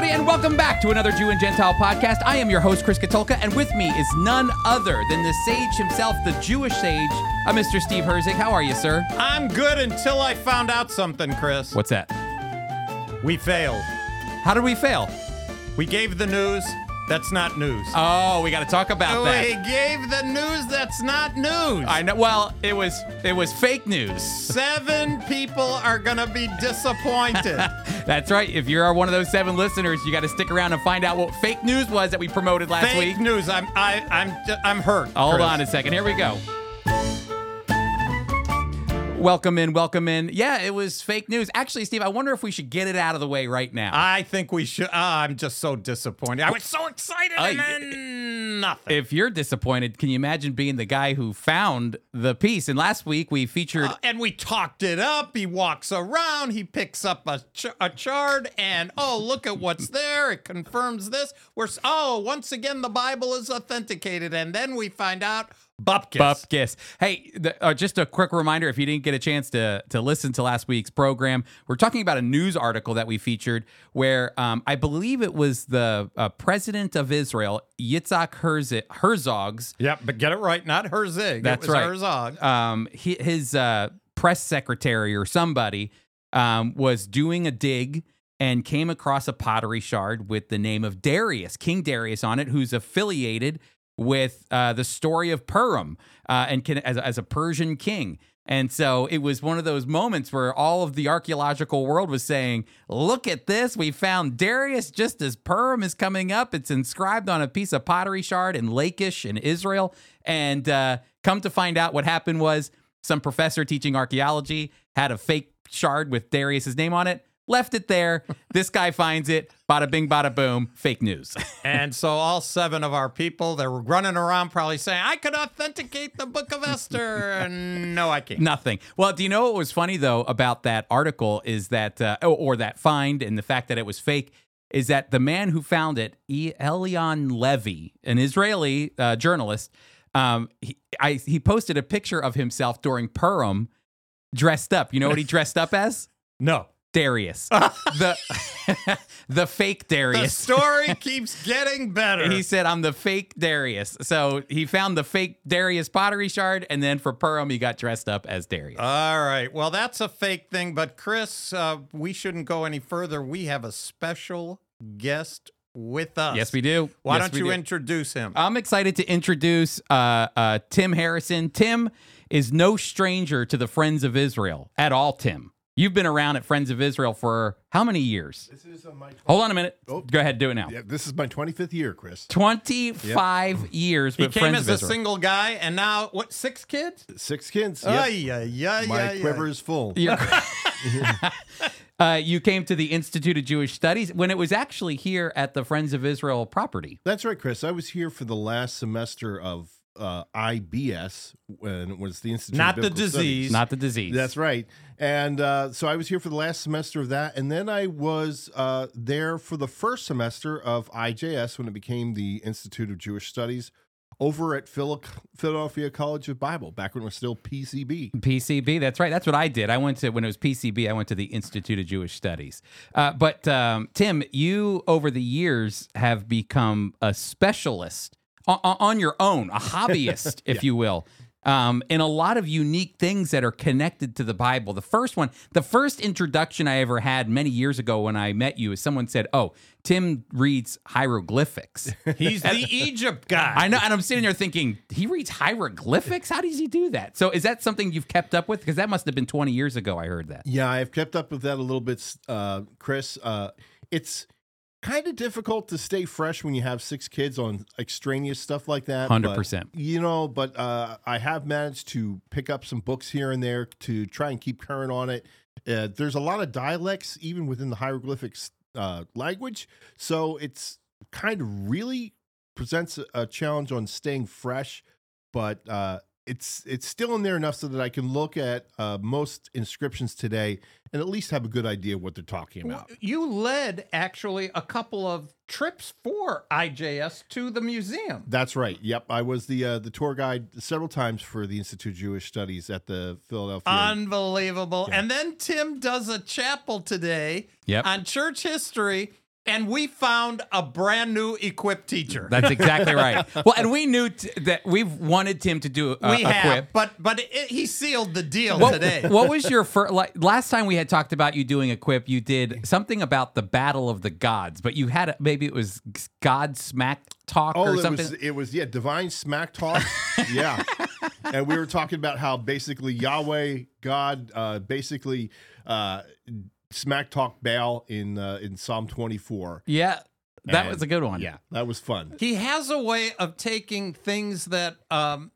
everybody, and welcome back to another Jew and Gentile podcast. I am your host, Chris Katulka, and with me is none other than the sage himself, the Jewish sage, uh, Mr. Steve Herzig. How are you, sir? I'm good until I found out something, Chris. What's that? We failed. How did we fail? We gave the news. That's not news. Oh, we got to talk about that. gave the news. That's not news. I know. Well, it was it was fake news. Seven people are gonna be disappointed. That's right. If you're one of those seven listeners, you got to stick around and find out what fake news was that we promoted last Fake week. news. I'm I, I'm I'm hurt. Hold Chris. on a second. Here we go. Welcome in, welcome in. Yeah, it was fake news. Actually, Steve, I wonder if we should get it out of the way right now. I think we should. ah, I'm just so disappointed. I was so excited I- and then nothing. if you're disappointed, can you imagine being the guy who found the piece? And last week we featured Uh, and we talked it up. He walks around. He picks up a, ch- a chart, and oh, look at what's there. It confirms this. We're oh, once again, the Bible is authenticated, and then we find out bupkis. Bupkis. Hey, the, uh, just a quick reminder if you didn't get a chance to to listen to last week's program, we're talking about a news article that we featured where um, I believe it was the uh, president of Israel, Yitzhak Herz- Herzog's Yep, but get it right, not Herzig. That's it was right. Herzog. um, he, his uh, press secretary or somebody um, was doing a dig and came across a pottery shard with the name of Darius, King Darius, on it, who's affiliated with uh, the story of Purim uh, and can, as, as a Persian king. And so it was one of those moments where all of the archaeological world was saying, Look at this. We found Darius just as Purim is coming up. It's inscribed on a piece of pottery shard in Lachish in Israel. And uh, come to find out what happened was some professor teaching archaeology had a fake shard with Darius's name on it, left it there. this guy finds it. Bada bing, bada boom. Fake news. and so all seven of our people, they were running around probably saying, I could authenticate the book of Esther. No, I can't. Nothing. Well, do you know what was funny though about that article is that, uh, or, or that find and the fact that it was fake, is that the man who found it, E- Eylon Levy, an Israeli uh, journalist, um, he, I, he posted a picture of himself during Purim, dressed up. You know what he dressed up as? No. Darius, the the fake Darius. The story keeps getting better. He said, "I'm the fake Darius." So he found the fake Darius pottery shard, and then for Purim, he got dressed up as Darius. All right. Well, that's a fake thing. But, Chris, uh, we shouldn't go any further. We have a special guest with us. yes, we do. Why Yes, don't you do. introduce him? I'm excited to introduce uh, uh, Tim Harrison. Tim is no stranger to the Friends of Israel at all. Tim, you've been around at Friends of Israel for how many years? This is my Hold on a minute. Oh. Go ahead, do it now. yeah, this is my 25th year, Chris. 25 years he came Friends as a Israel. single guy, and now, what, six kids? Six kids. Yeah, Yep. yeah, yeah, my yeah. quiver is full. You're- uh, you came to the Institute of Jewish Studies when it was actually here at the Friends of Israel property. That's right, Chris. I was here for the last semester of uh, IBS when was the Institute Not of the disease. Studies. Not the disease. That's right. And uh, so I was here for the last semester of that. And then I was uh, there for the first semester of IJS when it became the Institute of Jewish Studies over at Phil- Philadelphia College of Bible, back when it was still PCB. PCB. That's right. That's what I did. I went to when it was PCB. I went to the Institute of Jewish Studies. Uh, but um, Tim, you over the years have become a specialist on, on your own, a hobbyist, if you will. Um, in a lot of unique things that are connected to the Bible. The first one, the first introduction I ever had many years ago when I met you is someone said, Oh, Tim reads hieroglyphics. He's the Egypt guy. I know, and I'm sitting there thinking, he reads hieroglyphics. How does he do that? So, is that something you've kept up with? Because that must have been 20 years ago. I heard that. Yeah, I've kept up with that a little bit, uh, Chris. Uh, it's kind of difficult to stay fresh when you have six kids on extraneous stuff like that. 100%. You know, but uh, I have managed to pick up some books here and there to try and keep current on it. Uh, there's a lot of dialects even within the hieroglyphics uh, language, so it's kind of really presents a, a challenge on staying fresh. But uh, it's it's still in there enough so that I can look at uh, most inscriptions today and at least have a good idea what they're talking about. You led actually a couple of trips for IJS to the museum. That's right. Yep, I was the uh, the tour guide several times for the Institute of Jewish Studies at the Philadelphia. Unbelievable. And then Tim does a chapel today Yep. on church history. And we found a brand new equipped teacher. That's exactly right. Well, and we knew t- that we've wanted Tim to do a, we a have, quip. but but it, he sealed the deal What, today. what was your first? Like, last time we had talked about you doing a quip, you did something about the battle of the gods, but you had a, maybe it was God smack talk Oh, or it something. was it was yeah, divine smack talk. yeah, and we were talking about how basically Yahweh God uh, basically uh, smack talk Baal in uh, in Psalm twenty four. yeah, that And, was a good one. Yeah, that was fun. he has a way of taking things that um,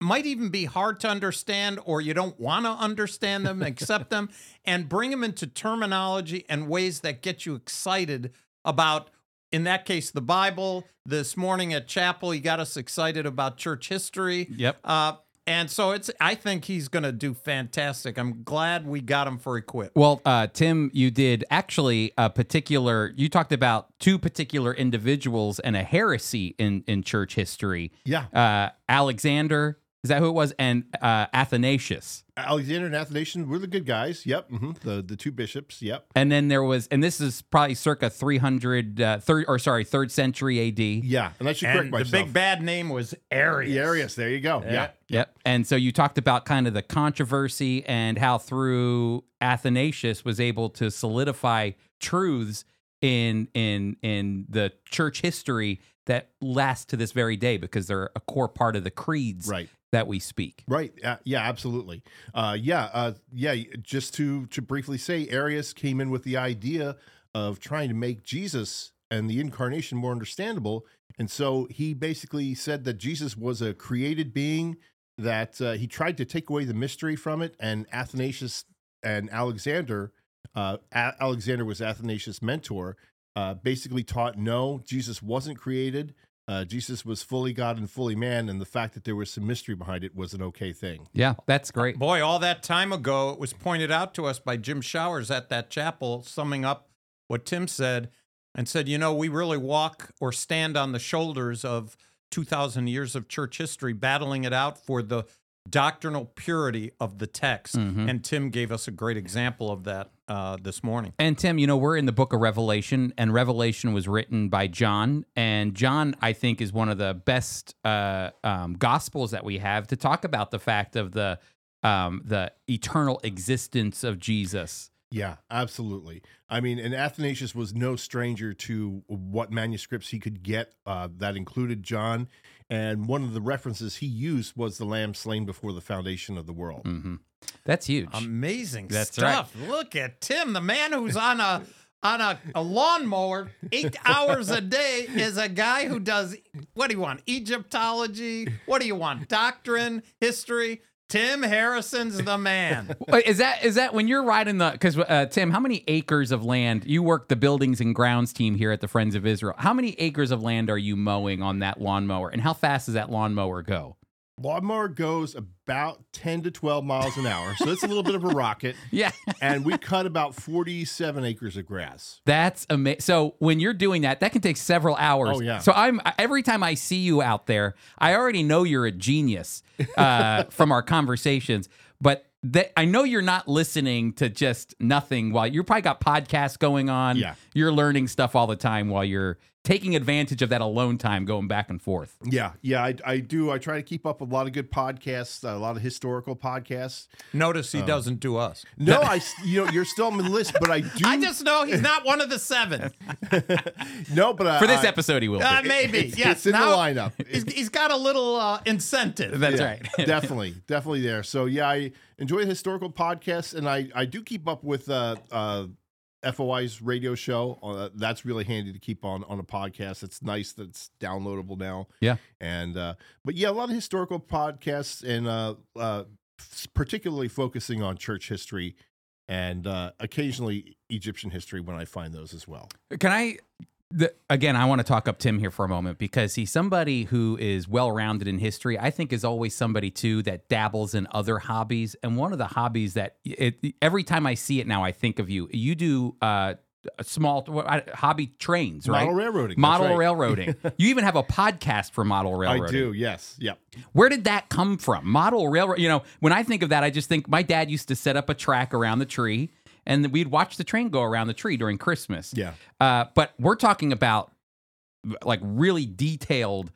might even be hard to understand or you don't want to understand them, accept them, and bring them into terminology and ways that get you excited about, in that case, the Bible. This morning at chapel, he got us excited about church history. Yep. Uh, and so it's. I think he's going to do fantastic. I'm glad we got him for Equip. Well, uh, Tim, you did actually a particular. You talked about two particular individuals and a heresy in in church history. Yeah, Uh, Alexander, is that who it was? And uh, Athanasius. Alexander and Athanasius were the good guys. Yep, hmm the the two bishops. Yep. And then there was, and this is probably circa 300, uh, third, or sorry, third century AD. Yeah, and I should correct And the big bad name was Arius. The Arius. There you go. Yeah. Yep. And so you talked about kind of the controversy and how through Athanasius was able to solidify truths in in in the church history that last to this very day because they're a core part of the creeds Right. That we speak. Right. Uh, yeah. Absolutely. Uh, yeah. Uh, yeah. Just to to briefly say, Arius came in with the idea of trying to make Jesus and the incarnation more understandable, and so he basically said that Jesus was a created being. That uh, he tried to take away the mystery from it, and Athanasius and Alexander, uh, A- Alexander was Athanasius' mentor, uh, basically taught no, Jesus wasn't created. Uh, Jesus was fully God and fully man, and the fact that there was some mystery behind it was an okay thing. Yeah, that's great. Boy, all that time ago, it was pointed out to us by Jim Showers at that chapel, summing up what Tim said, and said, you know, we really walk or stand on the shoulders of 2,000 years of church history, battling it out for the doctrinal purity of the text. Mhm. And Tim gave us a great example of that uh, this morning. And Tim, you know, we're in the book of Revelation, and Revelation was written by John. And John, I think, is one of the best uh, um, gospels that we have to talk about the fact of the um, the eternal existence of Jesus. Yeah, absolutely. I mean, and Athanasius was no stranger to what manuscripts he could get uh, that included John. And one of the references he used was the lamb slain before the foundation of the world. hmm That's huge. Amazing That's stuff. Look at Tim, the man who's on a on a, a lawnmower eight hours a day is a guy who does what do you want? Egyptology? What do you want? Doctrine, history. Tim Harrison's the man. Is that is that when you're riding the because uh, Tim, how many acres of land you work the buildings and grounds team here at the Friends of Israel? How many acres of land are you mowing on that lawnmower, and how fast does that lawnmower go? Lawnmower goes about 10 to 12 miles an hour. So it's a little bit of a rocket. Yeah, And we cut about 47 acres of grass. That's amazing. So when you're doing that, that can take several hours. Oh, yeah. So I'm every time I see you out there, I already know you're a genius uh, from our conversations. But that I know you're not listening to just nothing while you probably got podcasts going on. Yeah. You're learning stuff all the time while you're taking advantage of that alone time going back and forth. Yeah, yeah, I, I do. I try to keep up with a lot of good podcasts, a lot of historical podcasts. Notice he doesn't do us. No, I, you know, you're still on the list, but I do. I just know he's not one of the seven. no, but I, For this I- episode, he will. Uh, be. maybe. it's, yes. it's in now the lineup. He's, he's got a little uh, incentive. That's Yeah, right. definitely, definitely there. So yeah, I enjoy the historical podcasts, and I I do keep up with uh uh FOI's radio show. Uh, that's really handy to keep on on a podcast. It's nice that it's downloadable now. Yeah. and uh, but yeah, a lot of historical podcasts, and uh, uh, particularly focusing on church history. And uh, occasionally Egyptian history when I find those as well. Can I? The, again, I want to talk up Tim here for a moment because he's somebody who is well rounded in history. I think is always somebody too that dabbles in other hobbies. And one of the hobbies that it, every time I see it now, I think of you. You do uh, a small hobby trains, right? Model railroading. Model right. railroading. you even have a podcast for model railroading. I do. Yes. Yep. Where did that come from? Model railroad. You know, when I think of that, I just think my dad used to set up a track around the tree, and we'd watch the train go around the tree during Christmas. Yeah. Uh, but we're talking about like really detailed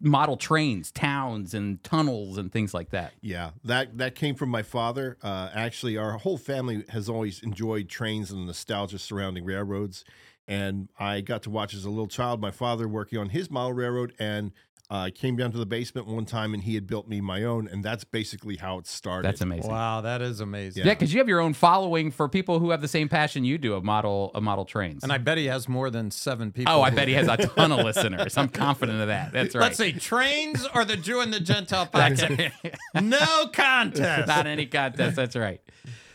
model trains, towns, and tunnels and things like that. Yeah, that that came from my father. Uh, actually, our whole family has always enjoyed trains and the nostalgia surrounding railroads. And I got to watch as a little child my father working on his model railroad, and I uh, came down to the basement one time, and he had built me my own, and that's basically how it started. That's amazing. Wow, that is amazing. Yeah, because you have your own following for people who have the same passion you do of model of model trains. And I bet he has more than seven people. oh, I bet he has a ton of listeners. I'm confident of that. That's right. Let's see, trains or the Jew and the Gentile podcast? no contest. Not any contest. That's right.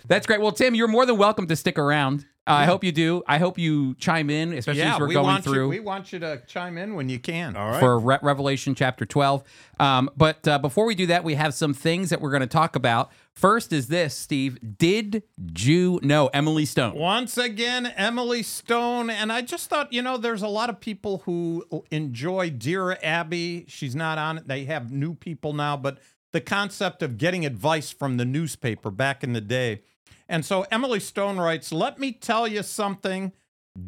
That's great. Well, Tim, you're more than welcome to stick around. Uh, I hope you do. I hope you chime in, especially yeah, as we're we going through. You, we want you to chime in when you can. All right. for Re- Revelation chapter 12. Um, but uh, before we do that, we have some things that we're going to talk about. First is this, Steve. Did you know Emily Stone? Once again, Emily Stone. And I just thought, you know, there's a lot of people who enjoy Dear Abby. She's not on it. They have new people now, but the concept of getting advice from the newspaper back in the day. And so Emily Stone writes, Let me tell you something.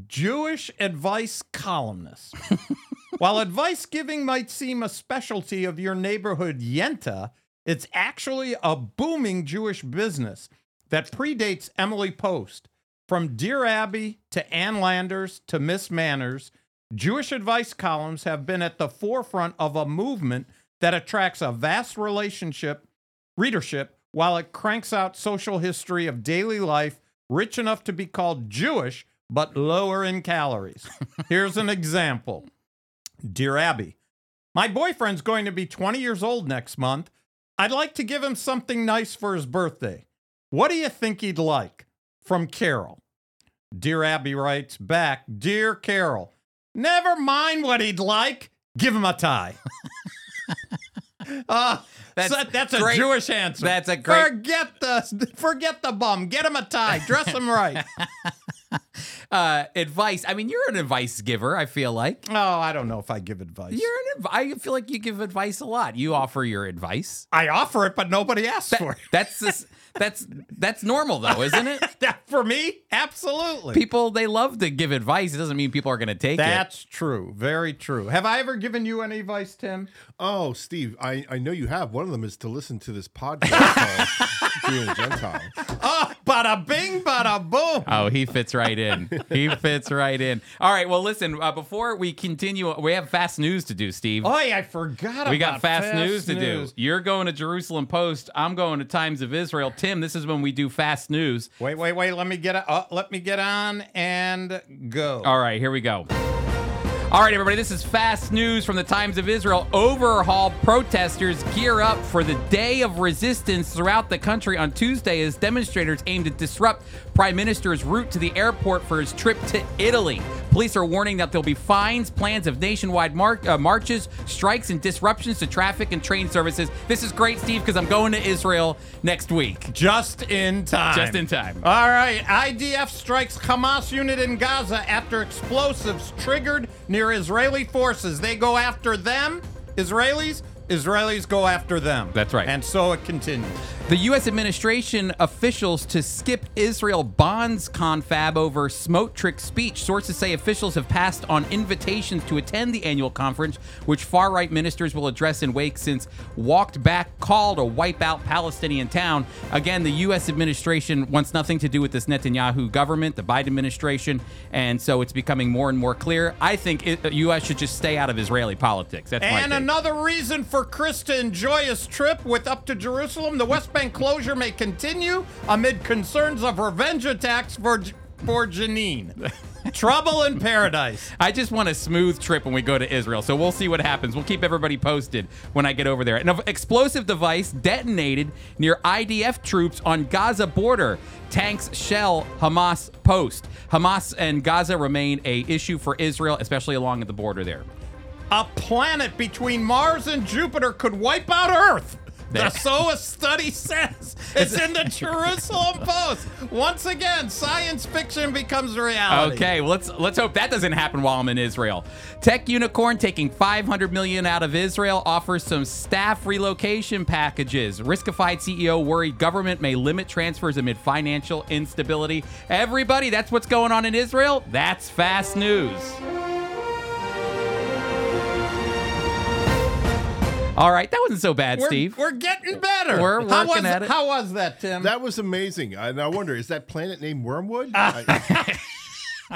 Jewish advice columnist. While advice giving might seem a specialty of your neighborhood yenta, it's actually a booming Jewish business that predates Emily Post. From Dear Abby to Ann Landers to Miss Manners, Jewish advice columns have been at the forefront of a movement that attracts a vast relationship readership while it cranks out social history of daily life rich enough to be called Jewish but lower in calories. Here's an example. Dear Abby, my boyfriend's going to be 20 years old next month. I'd like to give him something nice for his birthday. What do you think he'd like? From Carol. Dear Abby writes back, Dear Carol, never mind what he'd like. Give him a tie. Uh, That's that's, that's a great. Jewish answer. That's a great- Forget the forget the bum. Get him a tie. Dress him right. Uh, advice. I mean, you're an advice giver. I feel like Oh, I don't know if I give advice. you're an. Adv- I feel like you give advice a lot. You offer your advice. I offer it, but nobody asks for it. That's just, that's that's normal though, isn't it? That for me, absolutely. People they love to give advice. It doesn't mean people are going to take it. That's true. Very true. Have I ever given you any advice, Tim? Oh, Steve, I, I know you have. One of them is to listen to this podcast called Jew and Gentile. Oh, bada bing, bada boom. Oh, he fits right in. he fits right in. All right. Well, listen. Uh, before we continue, we have fast news to do, Steve. Oh, yeah, I forgot we got fast, news to news. do. You're going to Jerusalem Post. I'm going to Times of Israel. Tim, this is when we do fast news. Wait, wait, wait. Let me get uh, let me get on and go. All right, here we go. All right, everybody, this is fast news from the Times of Israel. Overhaul protesters gear up for the day of resistance throughout the country on Tuesday as demonstrators aim to disrupt Prime Minister's route to the airport for his trip to Italy. Police are warning that there'll be fines, plans of nationwide mar- uh, marches, strikes, and disruptions to traffic and train services. This is great, Steve, because I'm going to Israel next week. Just in time. Just in time. All right. IDF strikes Hamas unit in Gaza after explosives triggered near Israeli forces. They go after them, Israelis. Israelis go after them. That's right. And so it continues. The U.S. administration officials to skip Israel bonds confab over Smotrich speech. Sources say officials have passed on invitations to attend the annual conference, which far right ministers will address in wake since walked back call to wipe out Palestinian town. Again, the U.S. administration wants nothing to do with this Netanyahu government, the Biden administration, and so it's becoming more and more clear. I think it, the U.S. should just stay out of Israeli politics. That's And another reason for Chris to enjoy his trip with up to Jerusalem, the West Bank closure may continue amid concerns of revenge attacks for for Jenin. Trouble in paradise. I just want a smooth trip when we go to Israel. So we'll see what happens. We'll keep everybody posted when I get over there. An explosive device detonated near IDF troops on Gaza border. Tanks shell Hamas post. Hamas and Gaza remain a issue for Israel, especially along the border there. A planet between Mars and Jupiter could wipe out Earth. There. So a study says. It's in the Jerusalem Post. Once again, science fiction becomes reality. Okay, well, let's let's hope that doesn't happen while I'm in Israel. Tech Unicorn taking 500 million out of Israel offers some staff relocation packages. Riskified CEO worried government may limit transfers amid financial instability. Everybody, that's what's going on in Israel. That's fast news. All right, that wasn't so bad, We're, Steve. we're getting better. We're how was, at it. How was that, Tim? That was amazing. And I wonder, is that planet named Wormwood? Ah. I-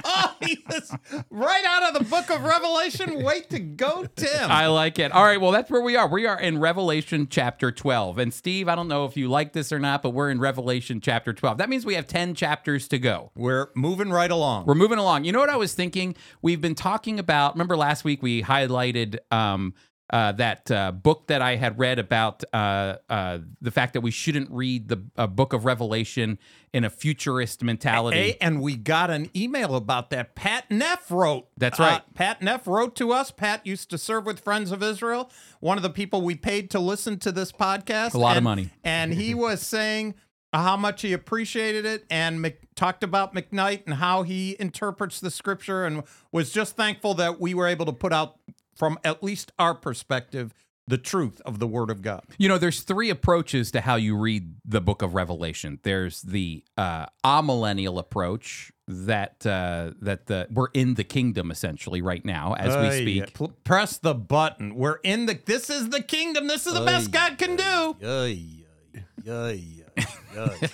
oh, he was right out of the book of Revelation. Wait to go, Tim. I like it. All right, well, that's where we are. We are in Revelation chapter 12. And Steve, I don't know if you like this or not, but we're in Revelation chapter 12. That means we have 10 chapters to go. we're moving right along. We're moving along. You know what I was thinking? We've been talking about, remember last week we highlighted um, uh, that uh, book that I had read about uh, uh, the fact that we shouldn't read the uh, book of Revelation in a futurist mentality. Hey, and we got an email about that. Pat Neff wrote. That's right. Uh, Pat Neff wrote to us. Pat used to serve with Friends of Israel, one of the people we paid to listen to this podcast. A lot of money. And he was saying how much he appreciated it and Mc, talked about McKnight and how he interprets the scripture and was just thankful that we were able to put out, from at least our perspective, the truth of the Word of God. You know, there's three approaches to how you read the book of Revelation. There's the uh, amillennial approach that uh, that the we're in the kingdom essentially right now as we Ay, speak. pl- press the button. We're in the. This is the kingdom. This is the best God can do.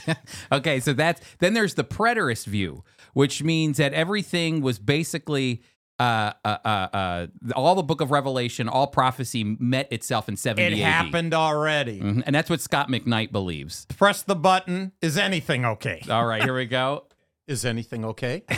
Okay, so that's then there's the preterist view, which means that everything was basically uh, uh, uh, uh, all the book of Revelation, all prophecy met itself in 70 It AD. happened already. Mhm, And that's what Scot McKnight believes. Press the button. Is anything okay? All right, here we go. Is anything okay?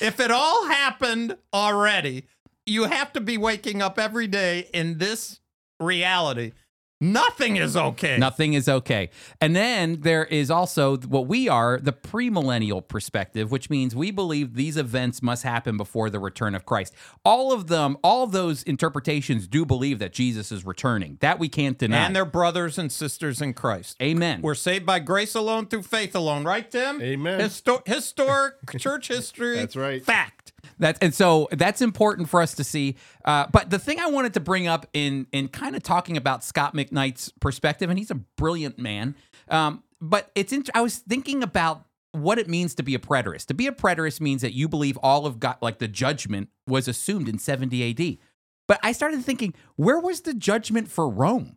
if it all happened already, you have to be waking up every day in this reality. Nothing is okay. Nothing is okay. And then there is also what we are, the premillennial perspective, which means we believe these events must happen before the return of Christ. All of them, all of those interpretations do believe that Jesus is returning. That we can't deny. And they're brothers and sisters in Christ. Amen. We're saved by grace alone through faith alone, right, Tim? Amen. Histo- historic church history. That's right. Fact. That's and so that's important for us to see. Uh, but the thing I wanted to bring up in in kind of talking about Scot McKnight's perspective, and he's a brilliant man. Um, but it's int- I was thinking about what it means to be a preterist. To be a preterist means that you believe all of God, like the judgment, was assumed in 70 A.D. But I started thinking, where was the judgment for Rome?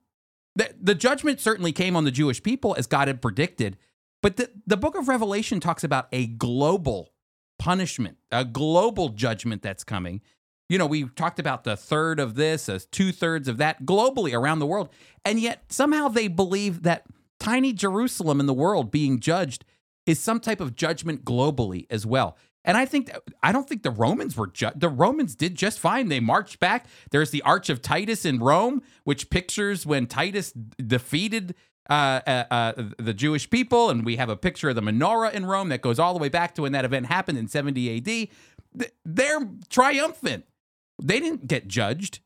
The, the judgment certainly came on the Jewish people as God had predicted, but the, the book of Revelation talks about a global punishment, a global judgment that's coming. You know, we talked about the third of this, as two thirds of that globally around the world. And yet somehow they believe that tiny Jerusalem in the world being judged is some type of judgment globally as well. And I think I don't think the Romans were ju- the Romans did just fine. They marched back. There's the Arch of Titus in Rome, which pictures when Titus defeated uh, uh, uh, the Jewish people, and we have a picture of the menorah in Rome that goes all the way back to when that event happened in 70 AD. They're triumphant. They didn't get judged.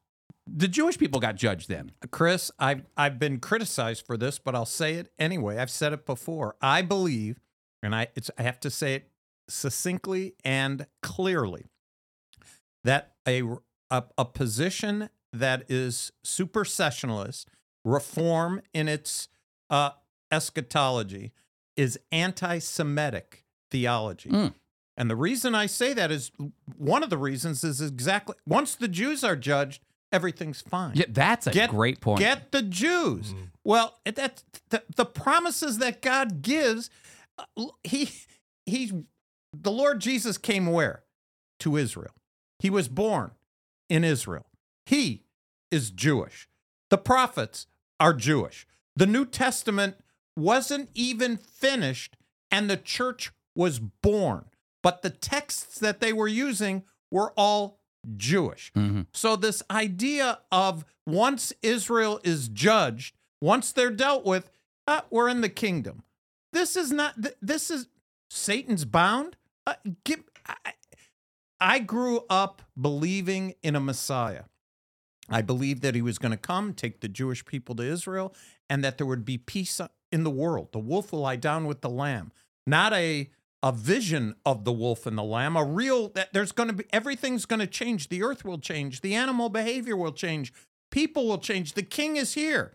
The Jewish people got judged then. Chris, I've I've been criticized for this, but I'll say it anyway. I've said it before. I believe, and I it's I have to say it succinctly and clearly, that a a, a position that is supersessionalist, reform in its uh, eschatology, is anti-Semitic theology. Mm. And the reason I say that is one of the reasons is exactly once the Jews are judged, everything's fine. Yeah, that's a Get- great point. Get the Jews. Well, it- that's the, the promises that God gives. uh, He he the Lord Jesus came where? To Israel. He was born in Israel. He is Jewish. The prophets are Jewish. The New Testament wasn't even finished and the church was born. But the texts that they were using were all Jewish. Mhm. So, this idea of once Israel is judged, once they're dealt with, uh, we're in the kingdom. This is not, th- this is Satan's bound. Uh, give, I, I grew up believing in a Messiah. I believed that he was going to come, take the Jewish people to Israel, and that there would be peace in the world. The wolf will lie down with the lamb. Not a a vision of the wolf and the lamb, a real that there's going to be everything's going to change. The earth will change, the animal behavior will change, people will change. The king is here.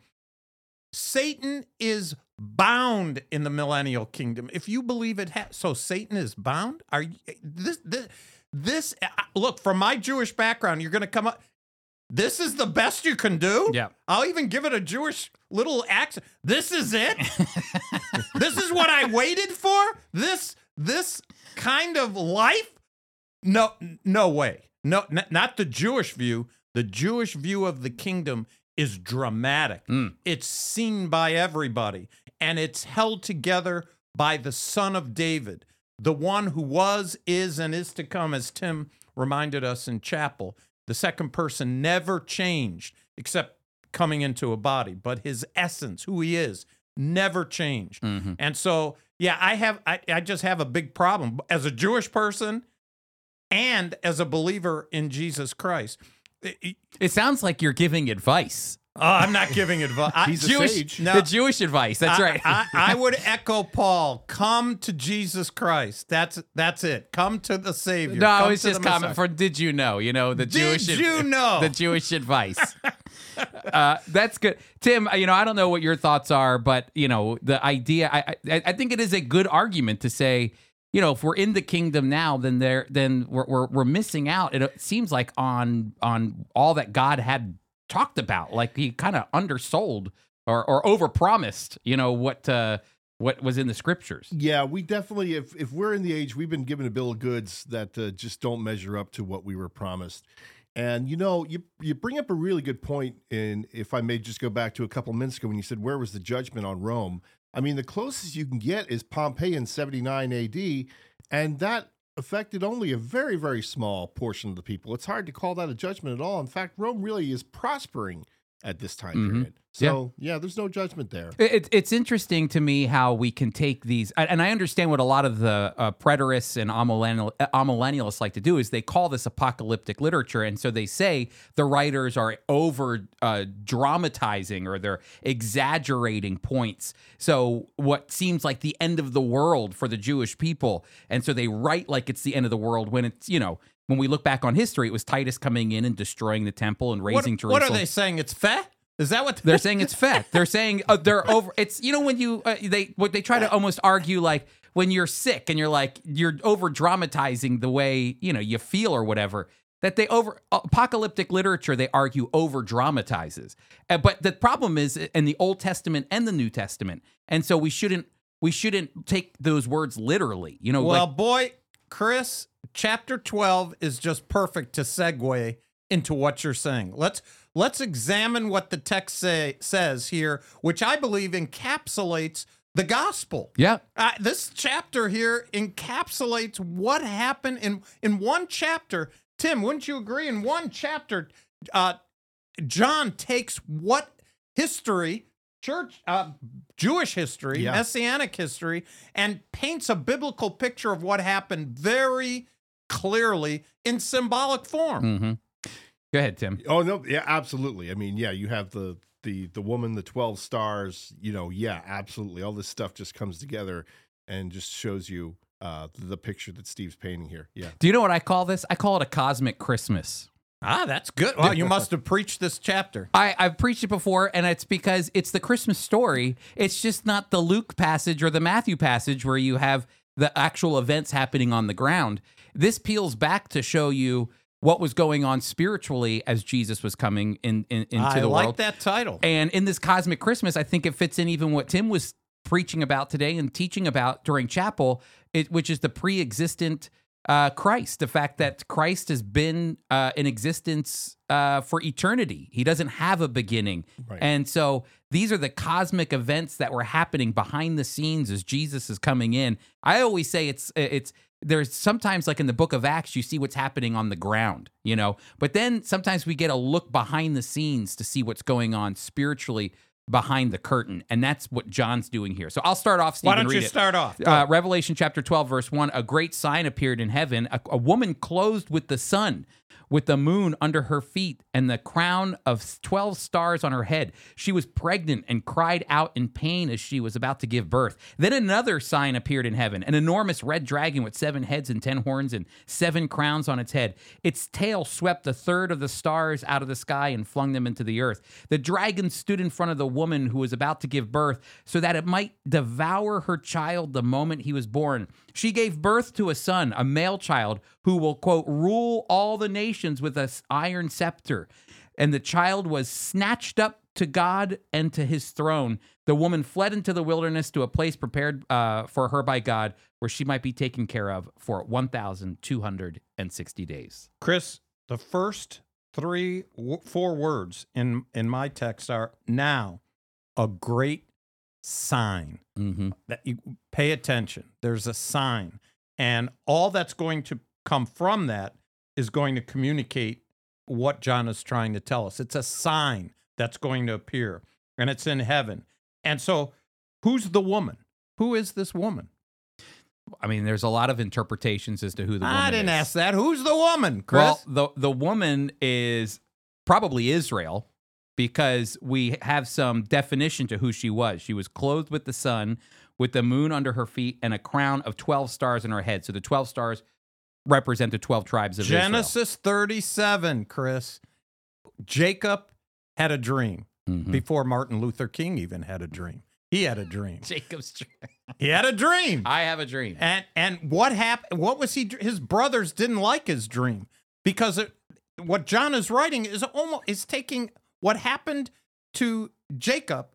Satan is bound in the millennial kingdom. If you believe it, ha- so Satan is bound. Are you, this this this? uh, Look, from my Jewish background, you're going to come up. This is the best you can do. Yeah. I'll even give it a Jewish little accent. This is it. this is what I waited for. This this kind of life. No, no way. No, n- not the Jewish view. The Jewish view of the kingdom is dramatic. Mm. It's seen by everybody, and it's held together by the Son of David, the one who was, is, and is to come, as Tim reminded us in chapel. The second person never changed except coming into a body, but his essence, who he is, never changed. Mhm. And so, yeah, I have I, I just have a big problem as a Jewish person and as a believer in Jesus Christ. I- I- It sounds like you're giving advice. Oh, I'm not giving advice. I- He's a Jewish, sage. No. the Jewish advice. That's I- right. I, I would echo Paul. Come to Jesus Christ. That's that's it. Come to the Savior. no, Come it's to just the comment for did you know? You know the Did Jewish. you know? the Jewish advice? uh, that's good, Tim. You know I don't know what your thoughts are, but you know the idea. I I, I think it is a good argument to say. You know, if we're in the kingdom now, then there, then we're, we're we're missing out. It seems like on on all that God had talked about. Like he kind of undersold or or overpromised. You know what uh, what was in the scriptures. Yeah, we definitely, if if we're in the age, we've been given a bill of goods that uh, just don't measure up to what we were promised. And you know, you you bring up a really good point. In if I may just go back to a couple minutes ago when you said where was the judgment on Rome? I mean, the closest you can get is Pompeii in 79 A.D., and that affected only a very very small portion of the people. It's hard to call that a judgment at all. In fact, Rome really is prospering at this time Mhm. period. So yeah, there's no judgment there. It, it- it's interesting to me how we can take these, and and I understand what a lot of the uh, preterists and amillennial, uh, amillennialists like to do is they call this apocalyptic literature, and so they say the writers are over uh, dramatizing or they're exaggerating points. So what seems like the end of the world for the Jewish people, and so they write like it's the end of the world when it's you know. When we look back on history, it was Titus coming in and destroying the temple and razing what Jerusalem. What are they saying? It's fat. Is that what They're saying it's fat. They're saying uh, they're over. It's you know when you uh, they what they try to almost argue like when you're sick and you're like you're over dramatizing the way you know you feel or whatever. That they over apocalyptic literature they argue over dramatizes. Uh, but the problem is in the Old Testament and the New Testament, and so we shouldn't we shouldn't take those words literally. You know, Well, like, boy, Chris, chapter 12 is just perfect to segue into what you're saying. Let's let's examine what the text say, says here, which I believe encapsulates the gospel. yeah, Uh, this chapter here encapsulates what happened in in one chapter. Tim, wouldn't you agree? In one chapter, uh, John takes what history, church, uh, Jewish history, Yeah. messianic history, and paints a biblical picture of what happened very clearly in symbolic form. hmm Go ahead, Tim. Oh no, yeah, absolutely. I mean, yeah, you have the the the woman, the twelve stars. You know, yeah, absolutely. All this stuff just comes together and just shows you uh, the picture that Steve's painting here. Yeah, Do you know what I call this? I call it a cosmic Christmas. Ah, that's good. Well, you must have preached this chapter. I, I've preached it before, and it's because it's the Christmas story. It's just not the Luke passage or the Matthew passage where you have the actual events happening on the ground. This peels back to show you what was going on spiritually as Jesus was coming in, in into I the like world. that title. And in this cosmic Christmas, I think it fits in even what Tim was preaching about today and teaching about during chapel, it, which is the pre-existent uh, Christ. The fact that Christ has been uh, in existence uh, for eternity. He doesn't have a beginning, Right. and so these are the cosmic events that were happening behind the scenes as Jesus is coming in. I always say it's it's there's sometimes like in the book of acts you see what's happening on the ground you know but then sometimes we get a look behind the scenes to see what's going on spiritually behind the curtain, and that's what John's doing here. So I'll start off. Steve, Why don't you it. start off? Uh, Revelation chapter 12, verse 1 A great sign appeared in heaven, a, a woman clothed with the sun, with the moon under her feet, and the crown of 12 stars on her head. She was pregnant and cried out in pain as she was about to give birth. Then another sign appeared in heaven an enormous red dragon with seven heads and ten horns and seven crowns on its head. Its tail swept a third of the stars out of the sky and flung them into the earth. The dragon stood in front of the woman who was about to give birth so that it might devour her child the moment he was born. She gave birth to a son, a male child, who will, quote, rule all the nations with an iron scepter. And the child was snatched up to God and to his throne. The woman fled into the wilderness to a place prepared uh, for her by God, where she might be taken care of for 1,260 days. Chris, the first three, four words in in my text are now a great sign Mm-hmm. that you pay attention. There's a sign, and all that's going to come from that is going to communicate what John is trying to tell us. It's a sign that's going to appear, and it's in heaven. And so, who's the woman? Who is this woman? I mean, there's a lot of interpretations as to who the woman I didn't is. ask that. Who's the woman, Chris? Well, the the woman is probably Israel because we have some definition to who she was. She was clothed with the sun, with the moon under her feet, and a crown of twelve stars in her head. So the twelve stars represent the twelve tribes of Israel. Genesis 37, Chris. Jacob had a dream Mhm. before Martin Luther King even had a dream. He had a dream. Jacob's dream. He had a dream. I have a dream. And and what happened? What was he? His brothers didn't like his dream because it, what John is writing is almost is taking what happened to Jacob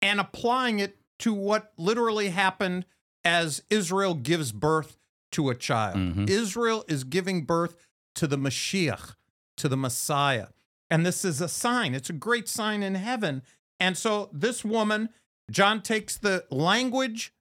and applying it to what literally happened as Israel gives birth to a child. Mhm. Israel is giving birth to the Mashiach, to the Messiah. And this is a sign. It's a great sign in heaven. And so this woman, John takes the language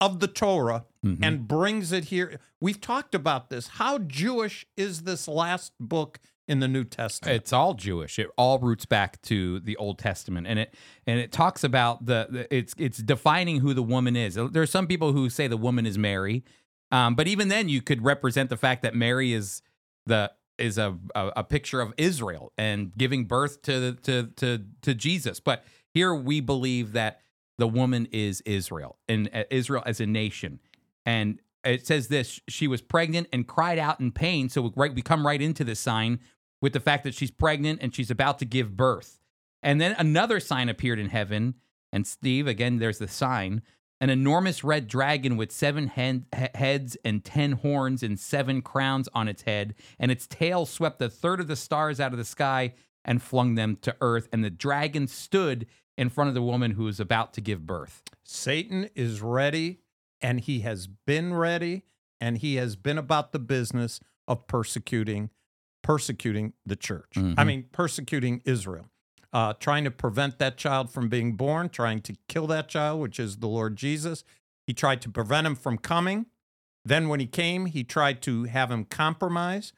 of the Torah Mhm. and brings it here. We've talked about this. How Jewish is this last book in the New Testament? It's all Jewish. It all roots back to the Old Testament, and it and it talks about the, the it's it's defining who the woman is. There are some people who say the woman is Mary, um, but even then, you could represent the fact that Mary is the is a, a a picture of Israel and giving birth to to to to Jesus. But here we believe that the woman is Israel and uh, Israel as a nation, and it says this: she was pregnant and cried out in pain. So we, right, we come right into this sign with the fact that she's pregnant and she's about to give birth. And then another sign appeared in heaven. And Steve, again, there's the sign an enormous red dragon with seven heads and ten horns and seven crowns on its head. And its tail swept a third of the stars out of the sky and flung them to earth. And the dragon stood in front of the woman who was about to give birth. Satan is ready, and he has been ready, and he has been about the business of persecuting persecuting the church. I Mhm. mean, persecuting Israel. Uh, trying to prevent that child from being born, trying to kill that child, which is the Lord Jesus. He tried to prevent him from coming. Then, when he came, he tried to have him compromise.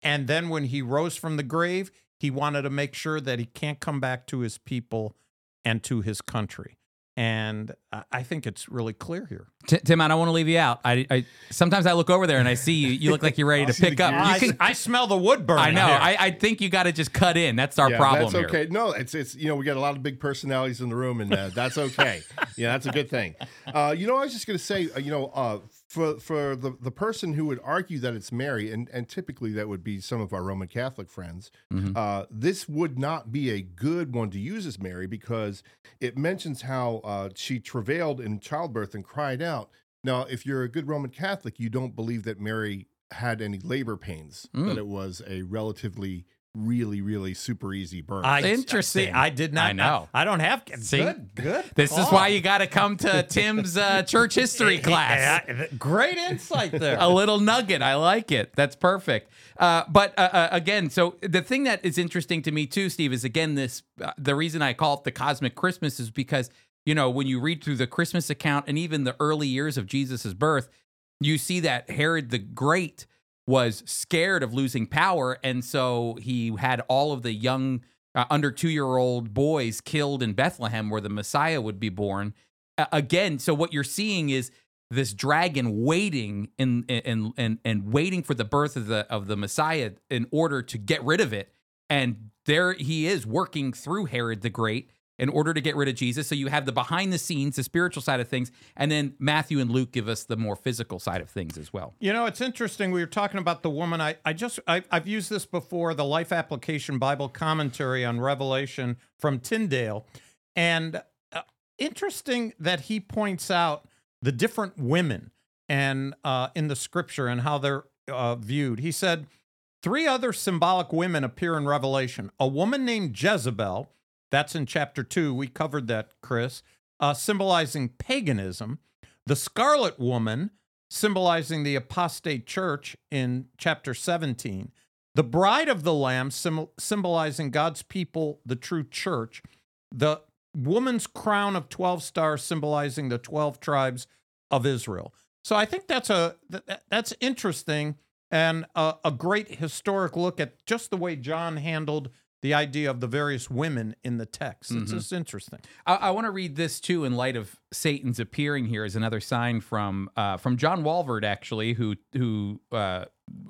And then, when he rose from the grave, he wanted to make sure that he can't come back to his people and to his country. And I- I think it's really clear here. T- Tim, I don't want to leave you out. I, I sometimes I look over there and I see you. You look like you're ready to I'll see the pick up. You I, can- I smell the wood burning. I know. I, I think you got to just cut in. That's our yeah, problem That's here. okay. No, it's it's you know we got a lot of big personalities in the room, and uh, that's okay. yeah, that's a good thing. Uh, you know, I was just going to say, uh, you know, uh, for for the the person who would argue that it's Mary, and and typically that would be some of our Roman Catholic friends. Mhm. Uh, this would not be a good one to use as Mary because it mentions how uh, she travailed in childbirth and cried out. Now, if you're a good Roman Catholic, you don't believe that Mary had any labor pains; Mm. that it was a relatively, really, really super easy burn. I, Interesting. see, I did not I know. I, don't have. See? Good. Good. This is why you got to come to Tim's uh, church history class. Great insight there. A little nugget. I like it. That's perfect. Uh, but uh, uh, again, so the thing that is interesting to me too, Steve, is again this. Uh, the reason I call it the cosmic Christmas is because you know when you read through the Christmas account and even the early years of Jesus's birth, you see that Herod the Great was scared of losing power, and so he had all of the young uh, under two year old boys killed in Bethlehem, where the Messiah would be born. Uh, again, so what you're seeing is this dragon waiting in and and and waiting for the birth of the of the Messiah in order to get rid of it. And there he is working through Herod the Great in order to get rid of Jesus. So you have the behind the scenes, the spiritual side of things, and then Matthew and Luke give us the more physical side of things as well. You know, it's interesting. We were talking about the woman. I, I just, I, I've used this before the Life Application Bible Commentary on Revelation from Tyndale. And uh, interesting that he points out the different women and uh, in the scripture and how they're uh, viewed. He said, Three other symbolic women appear in Revelation a woman named Jezebel, that's in chapter two. We covered that, Chris, uh, symbolizing paganism. The Scarlet Woman, symbolizing the apostate church in chapter 17. The Bride of the Lamb, sim- symbolizing God's people, the true church. The woman's crown of 12 stars, symbolizing the 12 tribes of Israel. So I think that's a that's interesting and a, a great historic look at just the way John handled the idea of the various women in the text. It's Mhm. just interesting. I, I want to read this too in light of Satan's appearing here as another sign from uh, from John Walvoord, actually, who who uh,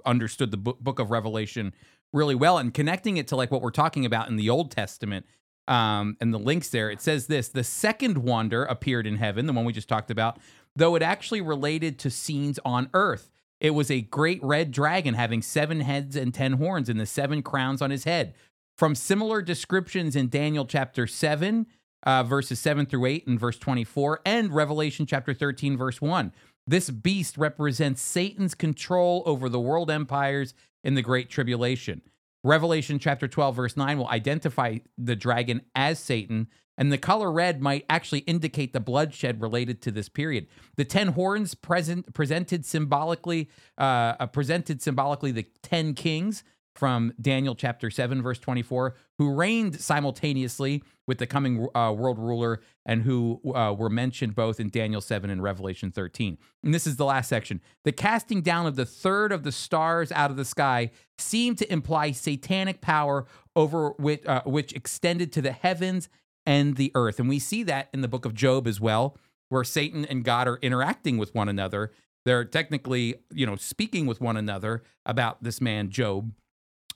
understood the book, book of Revelation really well and connecting it to like what we're talking about in the Old Testament. Um, and the links there, it says this: the second wonder appeared in heaven, the one we just talked about, though it actually related to scenes on earth. It was a great red dragon having seven heads and ten horns, and the seven crowns on his head. From similar descriptions in Daniel chapter 7, uh, verses 7 through 8, and verse 24, and Revelation chapter 13, verse 1. This beast represents Satan's control over the world empires in the Great Tribulation. Revelation chapter 12, verse 9 will identify the dragon as Satan, and the color red might actually indicate the bloodshed related to this period. The ten horns present presented symbolically, uh, uh, presented symbolically the ten kings from Daniel chapter 7, verse 24, who reigned simultaneously with the coming uh, world ruler and who uh, were mentioned both in Daniel 7 and Revelation 13. And this is the last section. The casting down of the third of the stars out of the sky seemed to imply satanic power over which, uh, which extended to the heavens and the earth. And we see that in the book of Job as well, where Satan and God are interacting with one another. They're technically, you know, speaking with one another about this man, Job.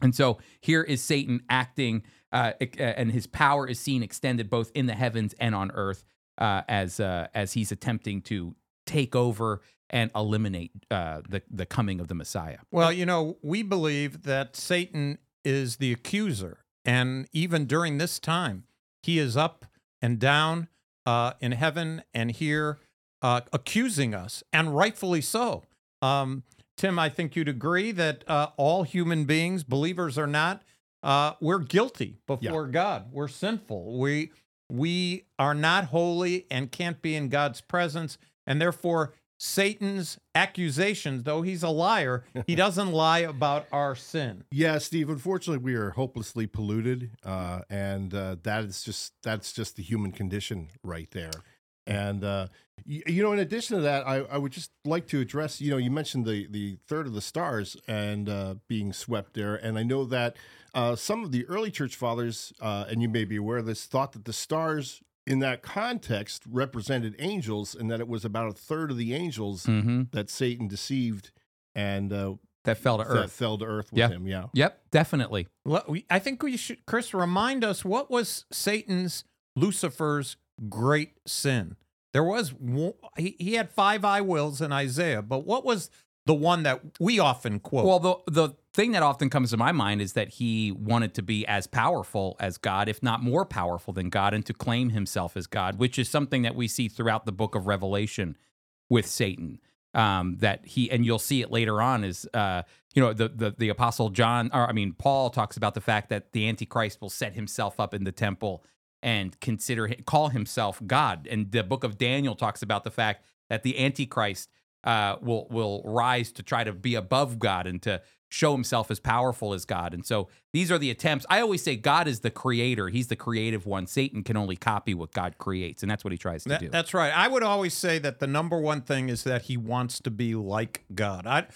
And so here is Satan acting, uh, uh, and his power is seen extended both in the heavens and on earth uh, as uh, as he's attempting to take over and eliminate uh, the the coming of the Messiah. Well, you know, we believe that Satan is the accuser. And even during this time, he is up and down uh, in heaven and here accusing us, and rightfully so. Um, Tim, I think you'd agree that uh, all human beings, believers or not, uh, we're guilty before God. We're sinful. We we are not holy and can't be in God's presence, and therefore Satan's accusations, though he's a liar, he doesn't lie about our sin. Yeah, Steve. Unfortunately, we are hopelessly polluted, uh, and uh, that is just that's just the human condition right there. And uh, you, you know, in addition to that, I, I would just like to address. You know, you mentioned the the third of the stars and uh, being swept there, and I know that uh, some of the early church fathers, uh, and you may be aware of this, thought that the stars in that context represented angels, and that it was about a third of the angels Mm-hmm. that Satan deceived and uh, That fell to that earth. fell to earth with Yeah. him. Yeah. Yep, definitely. Well, we- I think we should, Chris, remind us what was Satan's, Lucifer's great sin. There was he, had five I wills in Isaiah, but what was the one that we often quote? Well, the the thing that often comes to my mind is that he wanted to be as powerful as God, if not more powerful than God, and to claim himself as God, which is something that we see throughout the book of Revelation with Satan. Um, that he and you'll see it later on is uh, you know the, the the apostle John or I mean Paul talks about the fact that the Antichrist will set himself up in the temple and consider call himself God, and the book of Daniel talks about the fact that the Antichrist uh, will will rise to try to be above God and to show himself as powerful as God. And so these are the attempts. I always say God is the creator; He's the creative one. Satan can only copy what God creates, and that's what he tries to That- do. That's right. I would always say that the number one thing is that he wants to be like God. I,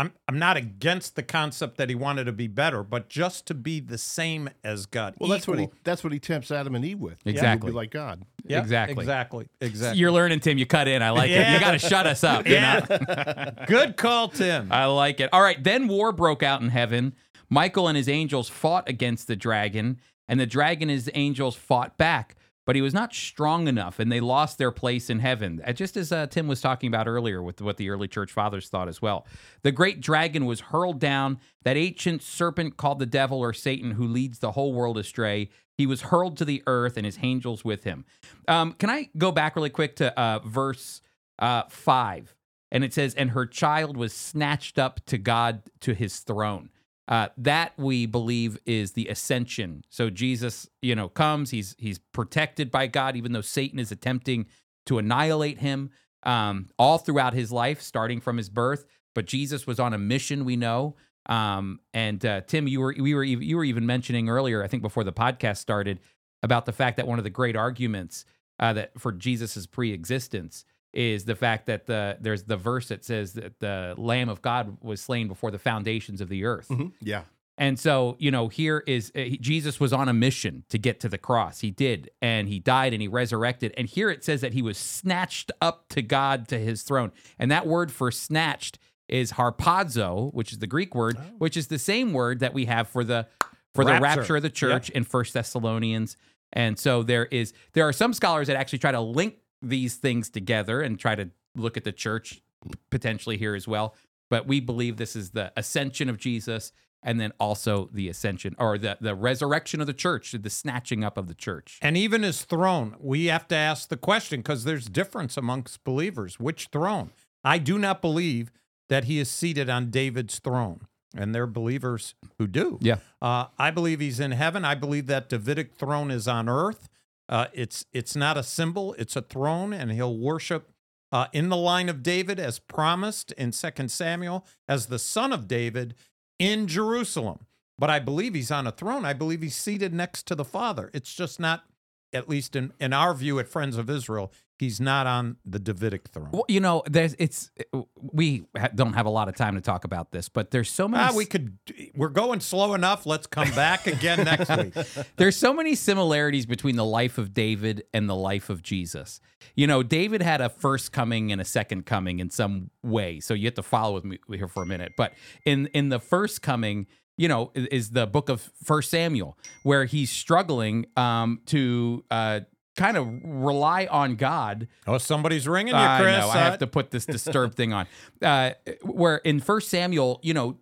I'm I'm not against the concept that he wanted to be better, but just to be the same as God. Well, that's what he that's what he tempts Adam and Eve with. Yeah, Exactly. Be like God. Yeah, Exactly. exactly, exactly. You're learning, Tim. You cut in. I like it. You got to shut us up. you know? yeah, good call, Tim. I like it. All right. Then war broke out in heaven. Michael and his angels fought against the dragon, and the dragon and his angels fought back. But he was not strong enough, and they lost their place in heaven. Uh, Just as uh, Tim was talking about earlier with what the early church fathers thought as well. The great dragon was hurled down, that ancient serpent called the devil or Satan, who leads the whole world astray. He was hurled to the earth, and his angels with him. Um, can I go back really quick to uh, verse uh, 5? and it says, and her child was snatched up to God to his throne. Uh, that we believe is the ascension. So Jesus, you know, comes. He's he's protected by God, even though Satan is attempting to annihilate him um, all throughout his life, starting from his birth. But Jesus was on a mission. We know. Um, and uh, Tim, you were we were you were even mentioning earlier, I think before the podcast started, about the fact that one of the great arguments uh, that for Jesus's pre-existence is the fact that the there's the verse that says that the Lamb of God was slain before the foundations of the earth. Mhm. Yeah. And so, you know, here is uh, he- Jesus was on a mission to get to the cross. He did, and he died and he resurrected. And here it says that he was snatched up to God to his throne. And that word for snatched is harpazo, which is the Greek word, which is the same word that we have for the for the Rapture. rapture of the church in First Thessalonians. And so there is there are some scholars that actually try to link these things together and try to look at the church potentially here as well. But we believe this is the ascension of Jesus and then also the ascension or the, the resurrection of the church, the snatching up of the church. And even his throne, we have to ask the question because there's difference amongst believers. Which throne? I do not believe that he is seated on David's throne. And there are believers who do. Yeah. Uh, I believe he's in heaven. I believe that Davidic throne is on earth. Uh, it's it's not a symbol; it's a throne, and he'll worship uh, in the line of David as promised in 2 Samuel as the son of David in Jerusalem. But I believe he's on a throne. I believe he's seated next to the Father. It's just not, at least in, in our view at Friends of Israel, he's not on the Davidic throne. Well, you know, there's it's we ha- don't have a lot of time to talk about this, but there's so many Ah, we could. We're going slow enough. Let's come back again next week. There's so many similarities between the life of David and the life of Jesus. You know, David had a first coming and a second coming in some way. So you have to follow with me here for a minute. But in in the first coming, you know, i- is the book of First Samuel, where he's struggling um, to uh, kind of rely on God Oh, somebody's ringing you, I Chris. know. I Uh, have to put this disturbed thing on. Uh, where in First Samuel, you know,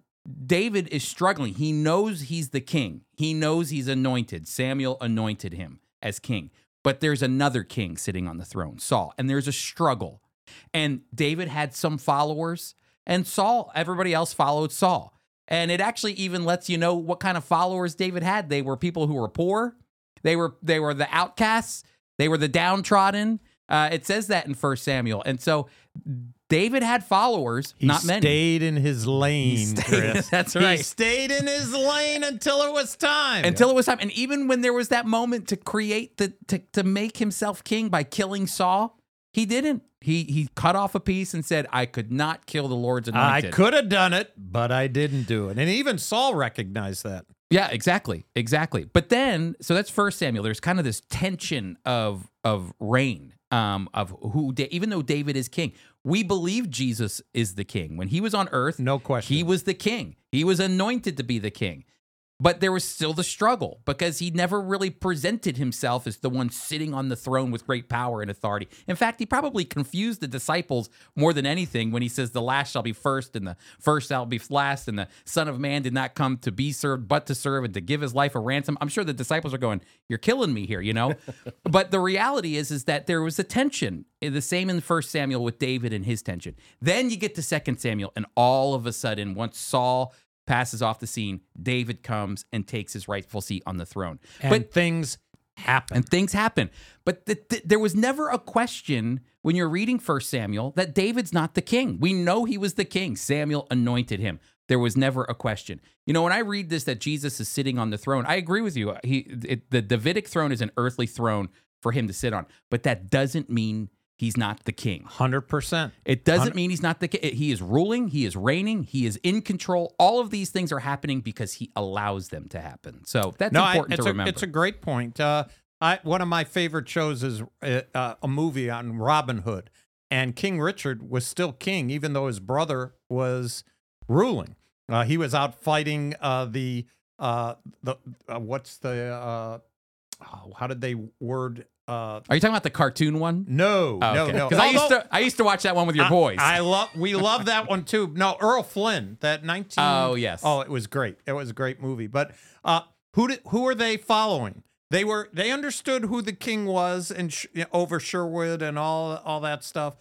David is struggling. He knows he's the king. He knows he's anointed. Samuel anointed him as king. But there's another king sitting on the throne, Saul, and there's a struggle. And David had some followers, and Saul, everybody else followed Saul. And it actually even lets you know what kind of followers David had. They were people who were poor. They were they were the outcasts. They were the downtrodden. Uh, it says that in First Samuel. And so David had followers, he not many. stayed in his lane, stayed- Chris. that's right. He stayed in his lane until it was time. until it was time. And even when there was that moment to create the to, to make himself king by killing Saul, he didn't. He he cut off a piece and said, "I could not kill the Lord's anointed." I could have done it, but I didn't do it. And even Saul recognized that. Yeah, exactly, exactly. But then, so that's First Samuel. There's kind of this tension of of reign, um, of who, even though David is king, we believe Jesus is the king. When he was on earth, No question. he was the king. He was anointed to be the king. But there was still the struggle because he never really presented himself as the one sitting on the throne with great power and authority. In fact, he probably confused the disciples more than anything when he says, The last shall be first, and the first shall be last, and the Son of Man did not come to be served, but to serve and to give his life a ransom. I'm sure the disciples are going, You're killing me here, you know? but the reality is, is that there was a tension. eh, The same in First Samuel with David and his tension. Then you get to Second Samuel, and all of a sudden, once Saul passes off the scene, David comes and takes his rightful seat on the throne. and but things happen. and things happen. But th- th- there was never a question when you're reading First Samuel that David's not the king. We know he was the king. Samuel anointed him. There was never a question. You know, when I read this that Jesus is sitting on the throne, I agree with you. He it, the Davidic throne is an earthly throne for him to sit on, but that doesn't mean he's not the king. 100%. It doesn't Hundred- mean he's not the king. He is ruling, he is reigning, he is in control. All of these things are happening because he allows them to happen. So that's no, I, important it's to a, remember. It's a great point. Uh, I, one of my favorite shows is uh, uh, a movie on Robin Hood, and King Richard was still king, even though his brother was ruling. Uh, he was out fighting uh, the uh, the uh, what's the uh, oh, how did they word uh, Are you talking about the cartoon one? no Oh, no okay. no 'Cause I used Although- to I used to watch that one with your I- boys. I, love we love that one too. No, Errol Flynn, that 19 Oh, yes. Oh, it was great. It was a great movie. But uh who did who are they following? They were they understood who the king was and sh- over Sherwood and all all that stuff.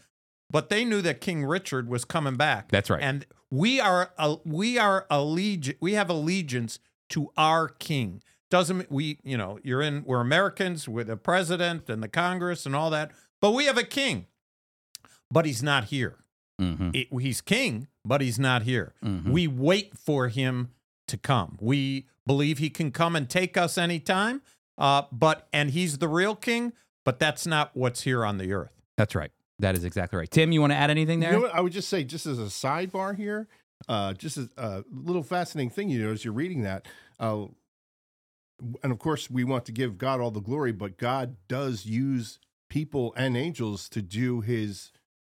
But they knew that King Richard was coming back. That's right. And we are uh, we are allegiance we have allegiance to our king. Doesn't mean- we you know, you're in we're Americans with the president and the Congress and all that, but we have a king. But he's not here Mhm, it, he's king, but he's not here. mhm. We wait for him to come. We believe he can come and take us anytime. Uh, but and he's the real king, but that's not what's here on the earth. That's right. That is exactly right. Tim, you want to add anything You there? know what? I would just say, just as a sidebar here, uh, just as a little fascinating thing, you know, as you're reading that, uh, and of course, we want to give God all the glory, but God does use people and angels to do His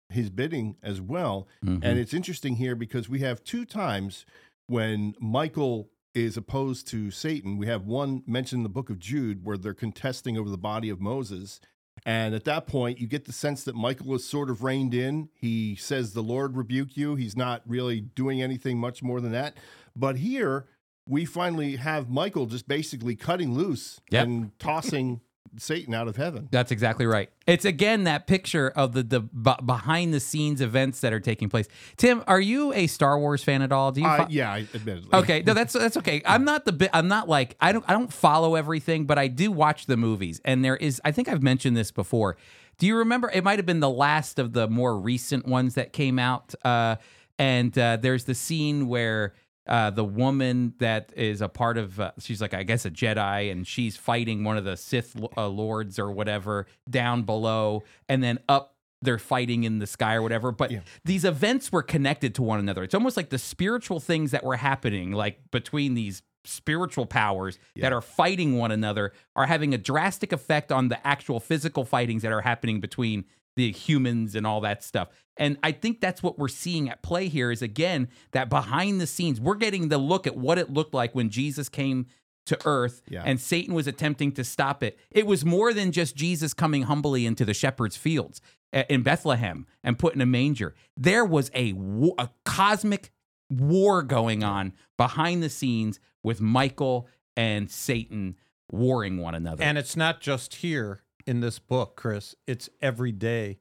His bidding as well. Mhm. And it's interesting here because we have two times when Michael is opposed to Satan. We have one mentioned in the book of Jude where they're contesting over the body of Moses. And at that point, you get the sense that Michael is sort of reined in. He says, The Lord rebuke you. He's not really doing anything much more than that. But here, we finally have Michael just basically cutting loose Yep. and tossing Satan out of heaven. That's exactly right. It's again that picture of the the b- behind the scenes events that are taking place. Tim, are you a Star Wars fan at all? Do you? Uh, yeah, I- admittedly. Okay, no, that's that's okay. I'm not the bi- I'm not like I don't I don't follow everything, but I do watch the movies. And there is I think I've mentioned this before. Do you remember? It might have been the last of the more recent ones that came out. Uh, and uh, there's the scene where uh, the woman that is a part of uh, she's like I guess a Jedi, and she's fighting one of the Sith uh, lords or whatever down below, and then up they're fighting in the sky or whatever. But Yeah. these events were connected to one another. It's almost like the spiritual things that were happening, like between these spiritual powers that are fighting one another, are having a drastic effect on the actual physical fightings that are happening between the humans and all that stuff. And I think that's what we're seeing at play here is again that behind the scenes, we're getting the look at what it looked like when Jesus came to earth Yeah. and Satan was attempting to stop it. It was more than just Jesus coming humbly into the shepherd's fields uh, in Bethlehem and put in a manger. There was a, a cosmic war going on behind the scenes with Michael and Satan warring one another. And it's not just here in this book, Chris. It's every day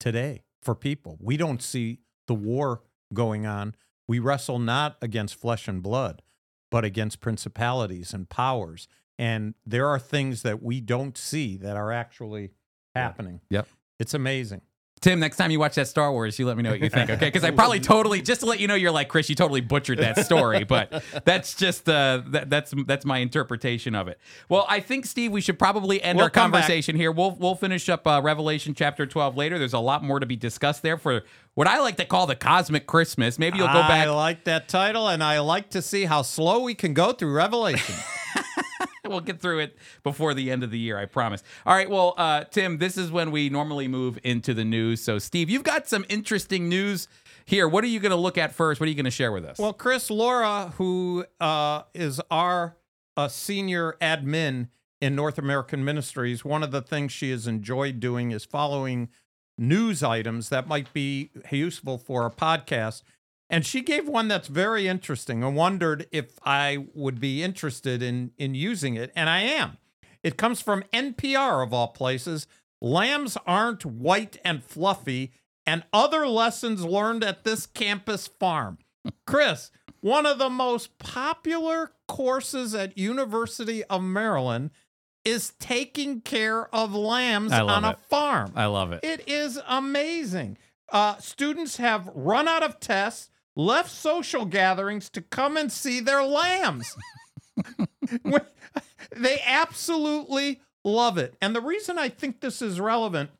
today for people. We don't see the war going on. We wrestle not against flesh and blood, but against principalities and powers. And there are things that we don't see that are actually happening. Yep. It's amazing. Tim, next time you watch that Star Wars, you let me know what you think, okay? Because I probably totally just to let you know, you're like Chris. You totally butchered that story, but that's just uh, that, that's that's my interpretation of it. Well, I think Steve, we should probably end We'll our come back. conversation here. We'll we'll finish up uh, Revelation chapter 12 later. There's a lot more to be discussed there for what I like to call the cosmic Christmas. Maybe you'll go back. I like that title, and I like to see how slow we can go through Revelation. we'll get through it before the end of the year, I promise. All right, well, uh, Tim, this is when we normally move into the news. So, Steve, you've got some interesting news here. What are you going to look at first? What are you going to share with us? Well, Chris Laura, who uh, is our uh, senior admin in North American Ministries, one of the things she has enjoyed doing is following news items that might be useful for a podcast. And she gave one that's very interesting and wondered if I would be interested in, in using it. And I am. It comes from NPR, of all places. Lambs aren't white and fluffy, and other lessons learned at this campus farm. Chris, one of the most popular courses at University of Maryland is taking care of lambs on a it. farm. I love it. It is amazing. Uh, students have run out of tests, left social gatherings to come and see their lambs. they absolutely love it. And the reason I think this is relevant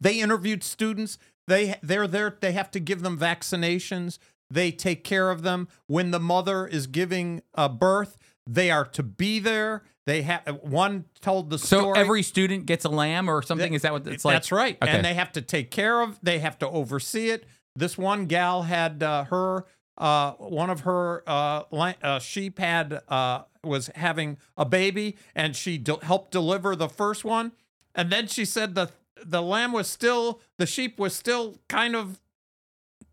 They interviewed students. They they're there. They have to give them vaccinations. They take care of them when the mother is giving a birth. They are to be there. They have one told the So story. every student gets a lamb or something. Is that what it's like? That's right. Okay. And they have to take care of. They have to oversee it. This one gal had uh, her uh, one of her uh, uh, sheep had uh, was having a baby, and she de- helped deliver the first one, and then she said the the lamb was still the sheep was still kind of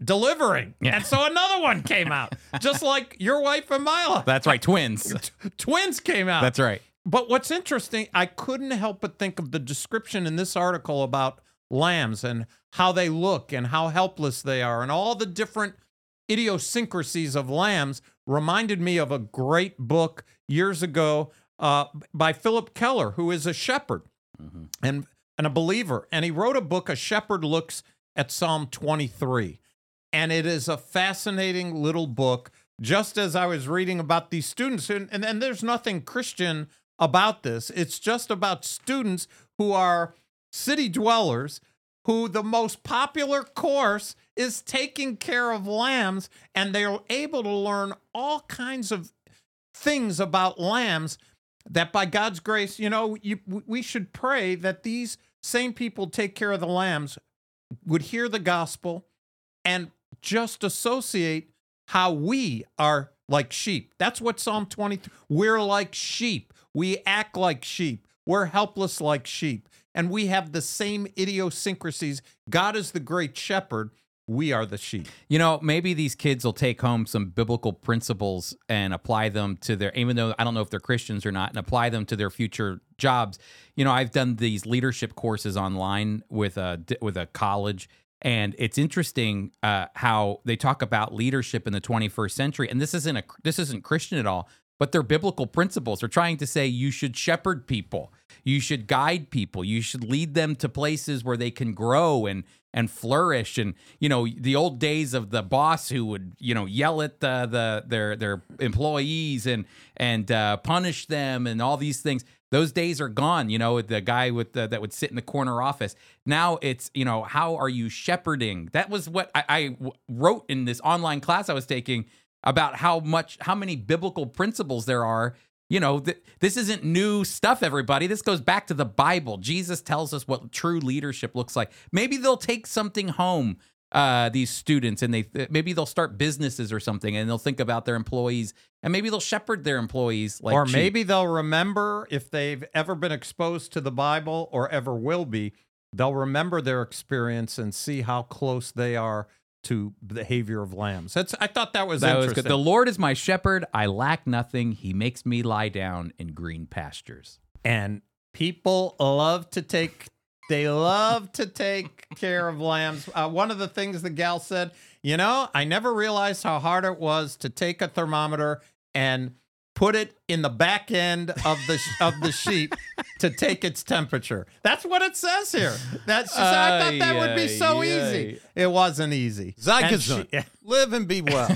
delivering, Yeah. and so another one came out, just like your wife and Mila. That's right. Twins. Twins came out. That's right. But what's interesting, I couldn't help but think of the description in this article about lambs and how they look and how helpless they are and all the different idiosyncrasies of lambs reminded me of a great book years ago uh, by Phillip Keller, who is a shepherd and, and a believer. And he wrote a book, A Shepherd Looks at Psalm 23. And it is a fascinating little book. Just as I was reading about these students, and, and, and there's nothing Christian about this, it's just about students who are city dwellers who the most popular course is taking care of lambs, and they're able to learn all kinds of things about lambs that by God's grace, you know, you, we should pray that these same people take care of the lambs would hear the gospel and just associate how we are like sheep. That's what Psalm 23 we're like sheep. We act like sheep. We're helpless like sheep. And we have the same idiosyncrasies. God is the great shepherd. We are the sheep. You know, maybe these kids will take home some biblical principles and apply them to their, even though I don't know if they're Christians or not, and apply them to their future jobs. You know, I've done these leadership courses online with a with a college, and it's interesting uh, how they talk about leadership in the 21st century. And this isn't a this isn't Christian at all, but they're biblical principles. They're trying to say you should shepherd people, you should guide people, you should lead them to places where they can grow and and flourish. And you know the old days of the boss who would you know yell at the, the their their employees and and uh, punish them and all these things. Those days are gone. You know the guy with the, that would sit in the corner office. Now it's you know how are you shepherding? That was what I wrote in this online class I was taking about how much how many biblical principles there are. You know th- this isn't new stuff everybody. This goes back to the bible. Jesus tells us what true leadership looks like. Maybe they'll take something home uh, these students and they maybe they'll start businesses or something and they'll think about their employees and maybe they'll shepherd their employees like or sheep. maybe they'll remember if they've ever been exposed to the Bible or ever will be, they'll remember their experience and see how close they are to the behavior of lambs. That's I thought that was that was interesting. good the lord is my shepherd i lack nothing he makes me lie down in green pastures and people love to take they love to take care of lambs. Uh, one of the things the gal said, you know, I never realized how hard it was to take a thermometer and put it in the back end of the of the sheep to take its temperature. That's what it says here. That's just, I thought that would be so Ay, easy. It wasn't easy. Zeitgesund. she- Live and be well.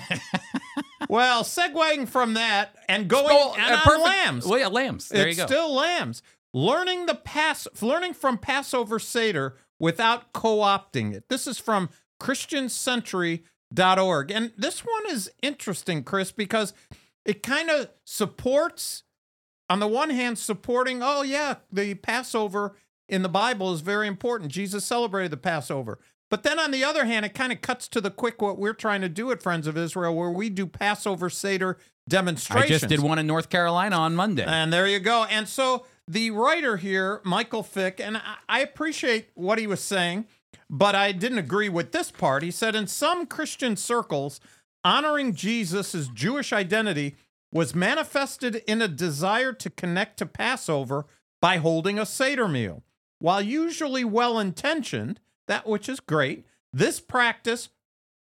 well, segueing from that and going Oh, and uh, on lambs. well yeah lambs there it's you go still lambs. Learning the pass, learning from Passover Seder without co-opting it. This is from ChristianCentury.org, and this one is interesting, Chris, because it kind of supports, on the one hand, supporting. Oh yeah, the Passover in the Bible is very important. Jesus celebrated the Passover. But then on the other hand, it kind of cuts to the quick what we're trying to do at Friends of Israel, where we do Passover Seder demonstrations. i just did one in north carolina on monday And there you go. And so the writer here, Michael Fick, and I, I appreciate what he was saying, but I didn't agree with this part. He said, in some Christian circles, honoring Jesus' Jewish identity was manifested in a desire to connect to Passover by holding a Seder meal. While usually well intentioned, that which is great, this practice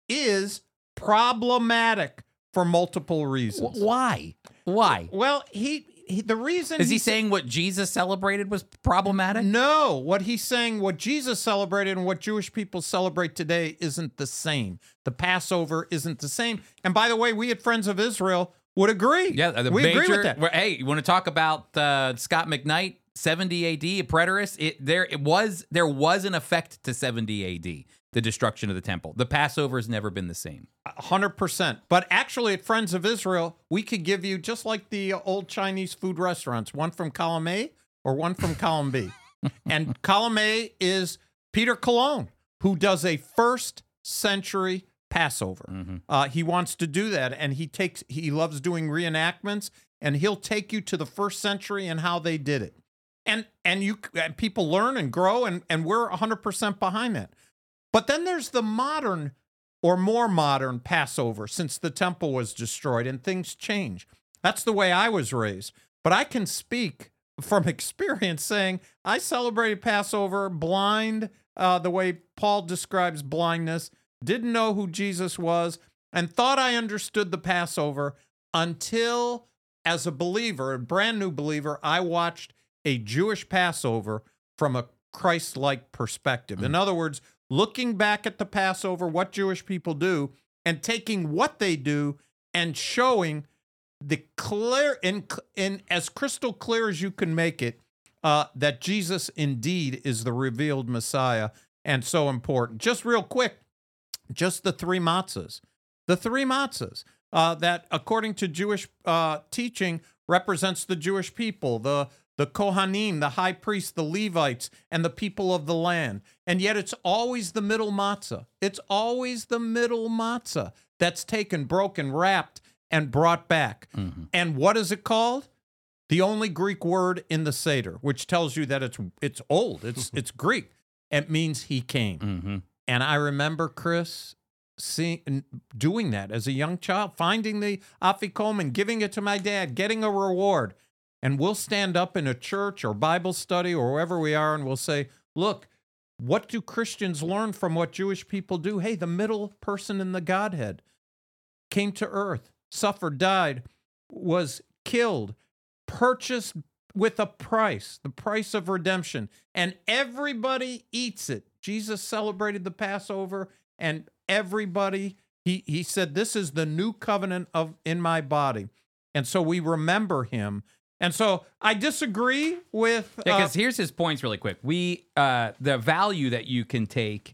is problematic for multiple reasons. Why why Well, he, he the reason Is he saying what Jesus celebrated was problematic? no? What he's saying, what Jesus celebrated and what Jewish people celebrate today, isn't the same. The Passover isn't the same. And by the way, we at Friends of Israel would agree. Yeah, we major, agree with that. Hey, you want to talk about uh, Scot McKnight 70 AD, preterist, it there it was there was an effect to 70 AD, the destruction of the temple. The Passover has never been the same. hundred percent. But actually, at Friends of Israel, we could give you just like the old Chinese food restaurants, one from column A or one from column B. and column A is Peter Colón, who does a first century Passover. Uh, he wants to do that, and he takes he loves doing reenactments, and he'll take you to the first century and how they did it. And and you and people learn and grow, and and we're hundred percent behind that. But then there's the modern or more modern Passover since the temple was destroyed and things change. That's the way I was raised. But I can speak from experience saying I celebrated Passover blind, uh, the way Paul describes blindness, didn't know who Jesus was, and thought I understood the Passover until, as a believer, a brand new believer, I watched a Jewish Passover from a Christ like perspective. In other words, looking back at the Passover, what Jewish people do, and taking what they do and showing the clear in, in as crystal clear as you can make it uh, that Jesus indeed is the revealed Messiah and so important. Just real quick, just the three matzahs, the three matzahs uh, that, according to Jewish uh, teaching, represents the Jewish people, the the Kohanim, the high priests, the Levites, and the people of the land. And yet it's always the middle matzah. It's always the middle matzah that's taken, broken, wrapped, and brought back. And what is it called? The only Greek word in the Seder, which tells you that it's it's old. It's it's Greek. It means he came. Mm-hmm. And I remember Chris seeing doing that as a young child, finding the afikomen and giving it to my dad, getting a reward. And we'll stand up in a church or Bible study or wherever we are, and we'll say, "Look, what do Christians learn from what Jewish people do? Hey, the middle person in the Godhead came to earth, suffered, died, was killed, purchased with a price, the price of redemption, and everybody eats it. Jesus celebrated the Passover, and everybody he he said, "This is the new covenant of in my body," and so we remember him. And so I disagree with Yeah, uh, because here's his points really quick. We uh the value that you can take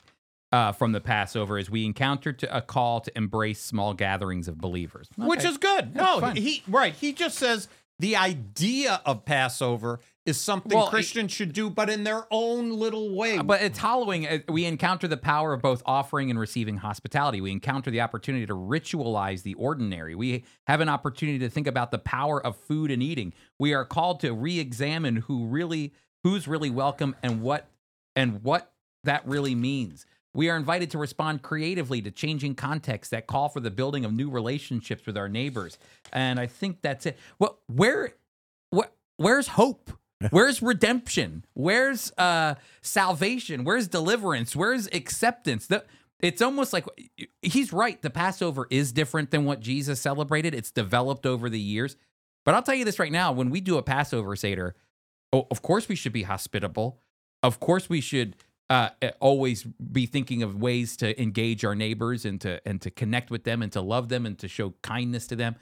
uh from the Passover is we encountered to a call to embrace small gatherings of believers. which Okay. is good. Yeah, no, fine. he right. He just says the idea of Passover is something Well, Christians should do, but in their own little way. Uh, But it's hollowing. uh, We encounter the power of both offering and receiving hospitality. We encounter the opportunity to ritualize the ordinary. We have an opportunity to think about the power of food and eating. We are called to re-examine who really, who's really welcome, and what, and what that really means. We are invited to respond creatively to changing contexts that call for the building of new relationships with our neighbors. And I think that's it. Well, where, where where's hope? Where's redemption? Where's uh, salvation? Where's deliverance? Where's acceptance? The, it's almost like he's right. The Passover is different than what Jesus celebrated. It's developed over the years. But I'll tell you this right now: when we do a Passover seder, oh, of course we should be hospitable. Of course we should uh, always be thinking of ways to engage our neighbors and to and to connect with them and to love them and to show kindness to them.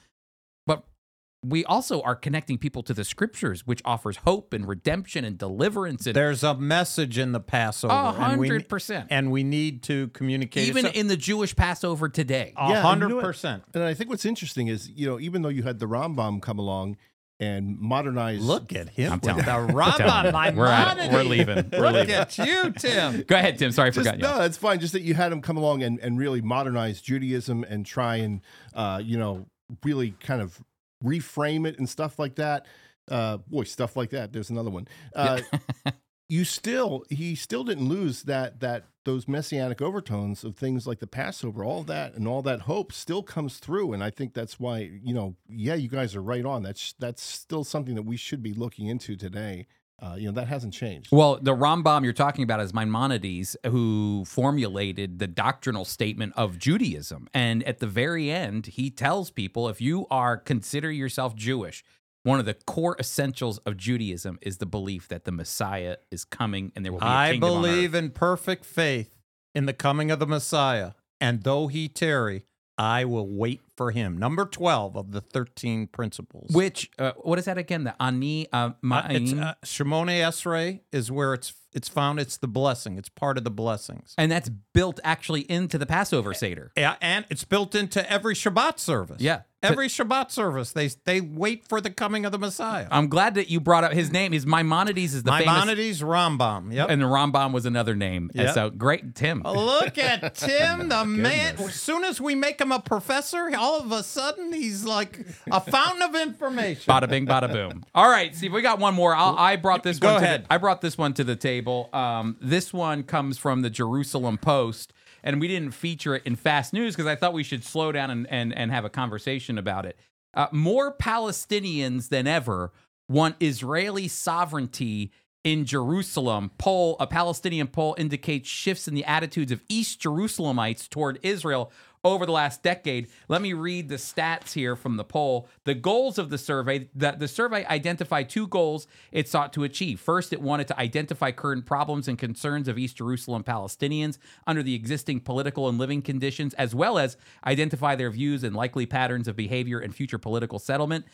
But we also are connecting people to the scriptures, which offers hope and redemption and deliverance and There's a message in the Passover, a and we hundred percent. and we need to communicate. Even So- in the Jewish Passover today. a Yeah, and you hundred know percent. And I think what's interesting is, you know, even though you had the Rambam come along and modernize. Look at him I'm with telling the you. Rambam We're out. We're leaving. We're Look leaving. at you, Tim. Go ahead, Tim. Sorry, I Just, forgot you. no, it's fine. Just that you had him come along and, and really modernize Judaism and try and, uh, you know, really kind of reframe it and stuff like that. Uh, boy, stuff like that. There's another one. Uh, you still, he still didn't lose that that those messianic overtones of things like the Passover. All that and all that hope still comes through, and I think that's why you know, yeah, you guys are right on. That's that's still something that we should be looking into today. Uh, you know, that hasn't changed. Well, the Rambam you're talking about is Maimonides, who formulated the doctrinal statement of Judaism. And at the very end, he tells people if you are consider yourself Jewish, one of the core essentials of Judaism is the belief that the Messiah is coming and there will be a I kingdom on earth. believe in perfect faith in the coming of the Messiah, and though he tarry, I will wait for him. Number 12 of the 13 principles. Which uh, what is that again? The ani uh, Uh, it's uh, Shemoneh Esrei is where it's it's found. It's the blessing. It's part of the blessings. and that's built actually into the Passover seder. Yeah, and it's built into every Shabbat service. Yeah. Every Shabbat service, they they wait for the coming of the Messiah. I'm glad that you brought up his name. His Maimonides is the famous, Maimonides Rambam. Yep. and the Rambam was another name. And Yep. so great, Tim. Look at Tim, the man. As soon as we make him a professor, all of a sudden he's like a fountain of information. Bada bing, bada boom. All right, see, if we got one more. I'll, I brought this Go one. To ahead. the, I brought this one to the table. Um, this one comes from the Jerusalem Post, and we didn't feature it in fast news because I thought we should slow down and, and and have a conversation about it. Uh, more Palestinians than ever want Israeli sovereignty in Jerusalem. Poll a Palestinian poll indicates shifts in the attitudes of East Jerusalemites toward Israel over the last decade. Let me read the stats here from the poll. The goals of the survey, the, the survey identified two goals it sought to achieve. First, it wanted to identify current problems and concerns of East Jerusalem Palestinians under the existing political and living conditions, as well as identify their views and likely patterns of behavior and future political settlement.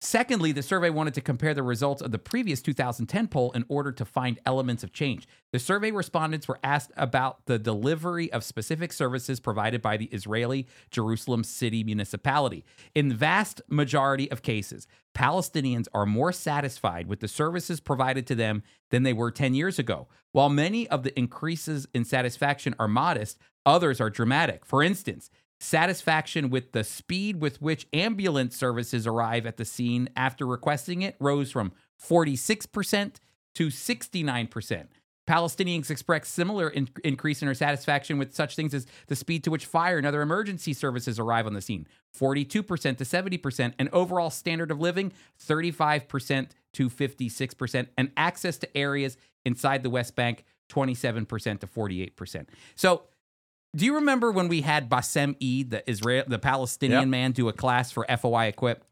Secondly, the survey wanted to compare the results of the previous 2010 poll in order to find elements of change. The survey respondents were asked about the delivery of specific services provided by the Israeli Jerusalem City Municipality. In the vast majority of cases, Palestinians are more satisfied with the services provided to them than they were 10 years ago. While many of the increases in satisfaction are modest, others are dramatic. For instance, Satisfaction with the speed with which ambulance services arrive at the scene after requesting it rose from 46% to 69%. Palestinians expressed similar in- increase in their satisfaction with such things as the speed to which fire and other emergency services arrive on the scene, 42% to 70%, and overall standard of living, 35% to 56%, and access to areas inside the West Bank, 27% to 48%. So, do you remember when we had Bassem Eid, the Israel, the Palestinian Yep. man, do a class for FOI Equip,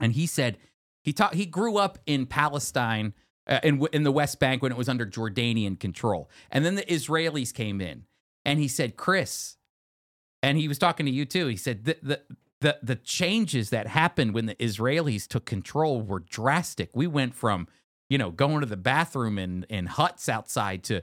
and he said he taught he grew up in Palestine uh, in in the West Bank when it was under Jordanian control, and then the Israelis came in, and he said, Chris, and he was talking to you too. He said the the the, the changes that happened when the Israelis took control were drastic. We went from you know going to the bathroom in in huts outside to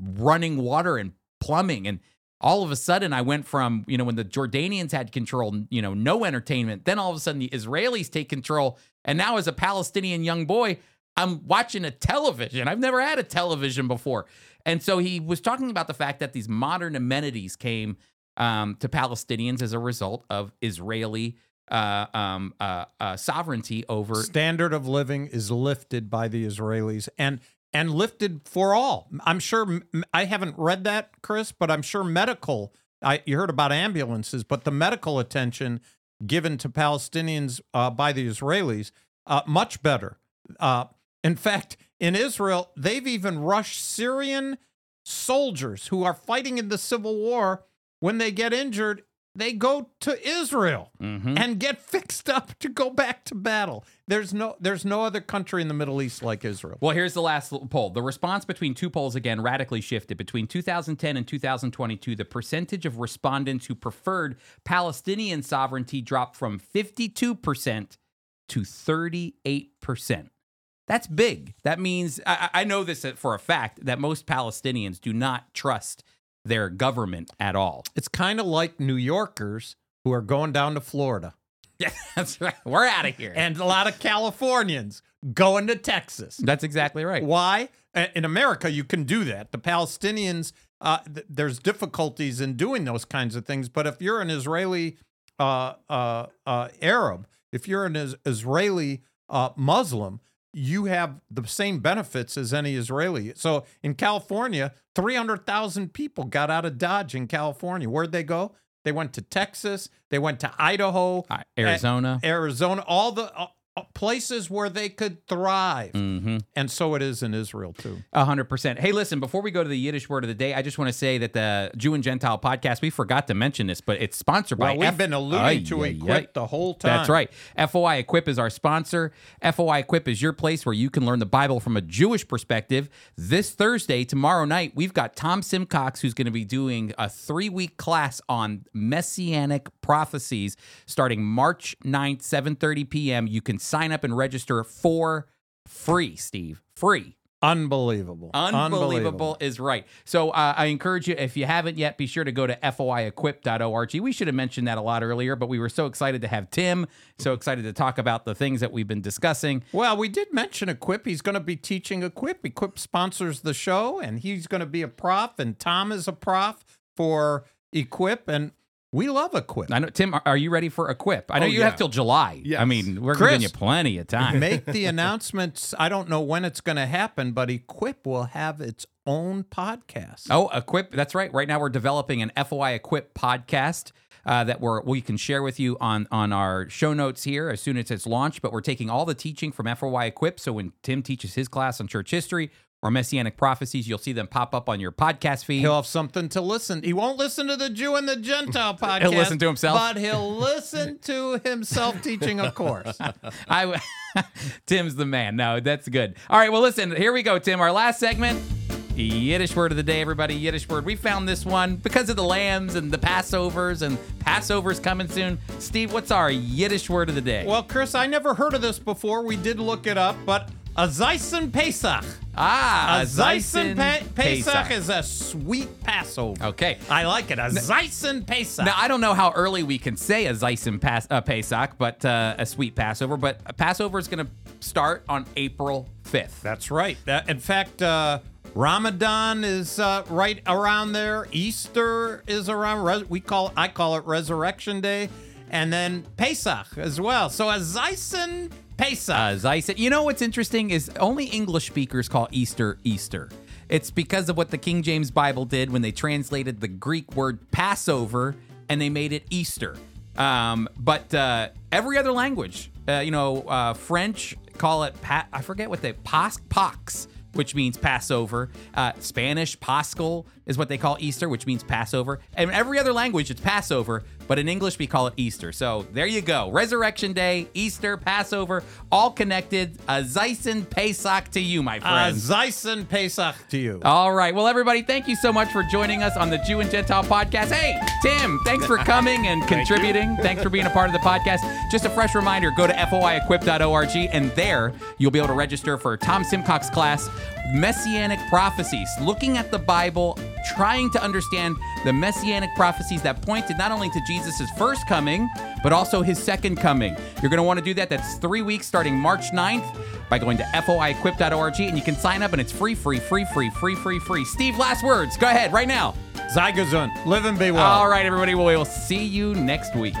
running water and plumbing and all of a sudden I went from, you know, when the Jordanians had control, you know, no entertainment, then all of a sudden the Israelis take control. And now as a Palestinian young boy, I'm watching a television. I've never had a television before. And so he was talking about the fact that these modern amenities came um, to Palestinians as a result of Israeli uh, um, uh, uh, sovereignty over. Standard of living is lifted by the Israelis and and lifted for all. I'm sure I haven't read that, Chris, but I'm sure medical. I you heard about ambulances, but the medical attention given to Palestinians uh, by the Israelis uh, much better. Uh, in fact, in Israel, they've even rushed Syrian soldiers who are fighting in the civil war. When they get injured, they go to Israel Mhm. and get fixed up to go back to battle. There's no there's no other country in the Middle East like Israel. Well, here's the last poll. The response between two polls again radically shifted. Between 2010 and 2022, the percentage of respondents who preferred Palestinian sovereignty dropped from 52% to 38%. That's big. That means, I, I know this for a fact, that most Palestinians do not trust their government at all. It's kind of like New Yorkers who are going down to Florida Yeah, that's right. We're out of here. and a lot of Californians going to Texas. that's exactly right. Why? In America, you can do that. The Palestinians, uh, th- there's difficulties in doing those kinds of things. But if you're an Israeli uh, uh, uh, Arab, if you're an is- Israeli uh, Muslim, you have the same benefits as any Israeli. So in California, 300,000 people got out of Dodge in California. Where'd they go? They went to Texas. They went to Idaho, Uh, Arizona. Arizona, all the uh, places where they could thrive. Mm-hmm. And so it is in Israel too. A hundred percent. Hey, listen, before we go to the Yiddish word of the day, I just want to say that the Jew and Gentile podcast, we forgot to mention this, but it's sponsored by we've F- been alluding Ay, to ay, Equip ay. the whole time. That's right. FOI Equip is our sponsor. FOI Equip is your place where you can learn the Bible from a Jewish perspective. This Thursday, tomorrow night, we've got Tom Simcox who's going to be doing a three week class on messianic prophecies starting March 9th, 7:30 p.m. You can sign up and register for free, Steve. Free. Unbelievable. Unbelievable is right. So uh, I encourage you, if you haven't yet, be sure to go to foiequip.org. We should have mentioned that a lot earlier, but we were so excited to have Tim, so excited to talk about the things that we've been discussing. Well, we did mention Equip. He's going to be teaching Equip. Equip sponsors the show, and he's going to be a prof, and Tom is a prof for Equip, and we love Equip. I know, Tim, are- you ready for Equip? I know Oh, you yeah. have till July. I mean, we're Chris, giving you plenty of time. Make the announcements. I don't know when it's going to happen, but Equip will have its own podcast. Oh, Equip. That's right. Right now we're developing an FOI Equip podcast. Uh, that we're, we can share with you on on our show notes here as soon as it's launched. But we're taking all the teaching from FOI Equip. So when Tim teaches his class on church history or messianic prophecies, you'll see them pop up on your podcast feed. He'll have something to listen. He won't listen to the Jew and the Gentile podcast. He'll listen to himself? but he'll listen to himself teaching a course. I, Tim's the man. No, that's good. All right, well, listen, here we go, Tim. Our last segment. Yiddish word of the day, everybody. Yiddish word. We found this one because of the lambs and the Passovers, and Passover's coming soon. Steve, what's our Yiddish word of the day? Well, Chris, I never heard of this before. We did look it up, but a Zeisen Pesach. Ah, A Zeisen Zeisen pe- Pesach is a sweet Passover. Okay. I like it. A Zeisen Pesach. Now I don't know how early we can say a Zeisen Pas- uh, Pesach, but uh, a sweet Passover. But a Passover is going to start on April fifth. That's right. That, in fact, uh, Ramadan is uh, right around there. Easter is around. Res- we call I call it Resurrection Day, and then Pesach as well. So a Zeisen Pesach. Uh, Zeisen. You know what's interesting is only English speakers call Easter Easter. It's because of what the King James Bible did when they translated the Greek word Passover and they made it Easter. Um, but uh, every other language, uh, you know, uh, French call it pa- I forget what they pas pox, which means Passover. Uh, Spanish Paschal is what they call Easter, which means Passover. And every other language, it's Passover, but in English we call it Easter. So there you go. Resurrection Day, Easter, Passover, all connected. A Zeisen Pesach to you, my friends. a. Zeisen Pesach to you. all right. Well, everybody, thank you so much for joining us on the Jew and Gentile podcast. Hey, Tim, thanks for coming and contributing. Thanks for being a part of the podcast. Just a fresh reminder go to foiequip.org, and there you'll be able to register for Tom Simcox class, Messianic Prophecies, looking at the Bible, trying to understand the Messianic prophecies that pointed not only to Jesus' first coming, but also his second coming. You're going to want to do that. That's three weeks starting March 9th by going to foiequip.org, and you can sign up, and it's free, free, free, free, free, free, free. Steve, last words. Go ahead right now. Zygazun. Live and be well. All right, everybody. Well, we'll see you next week.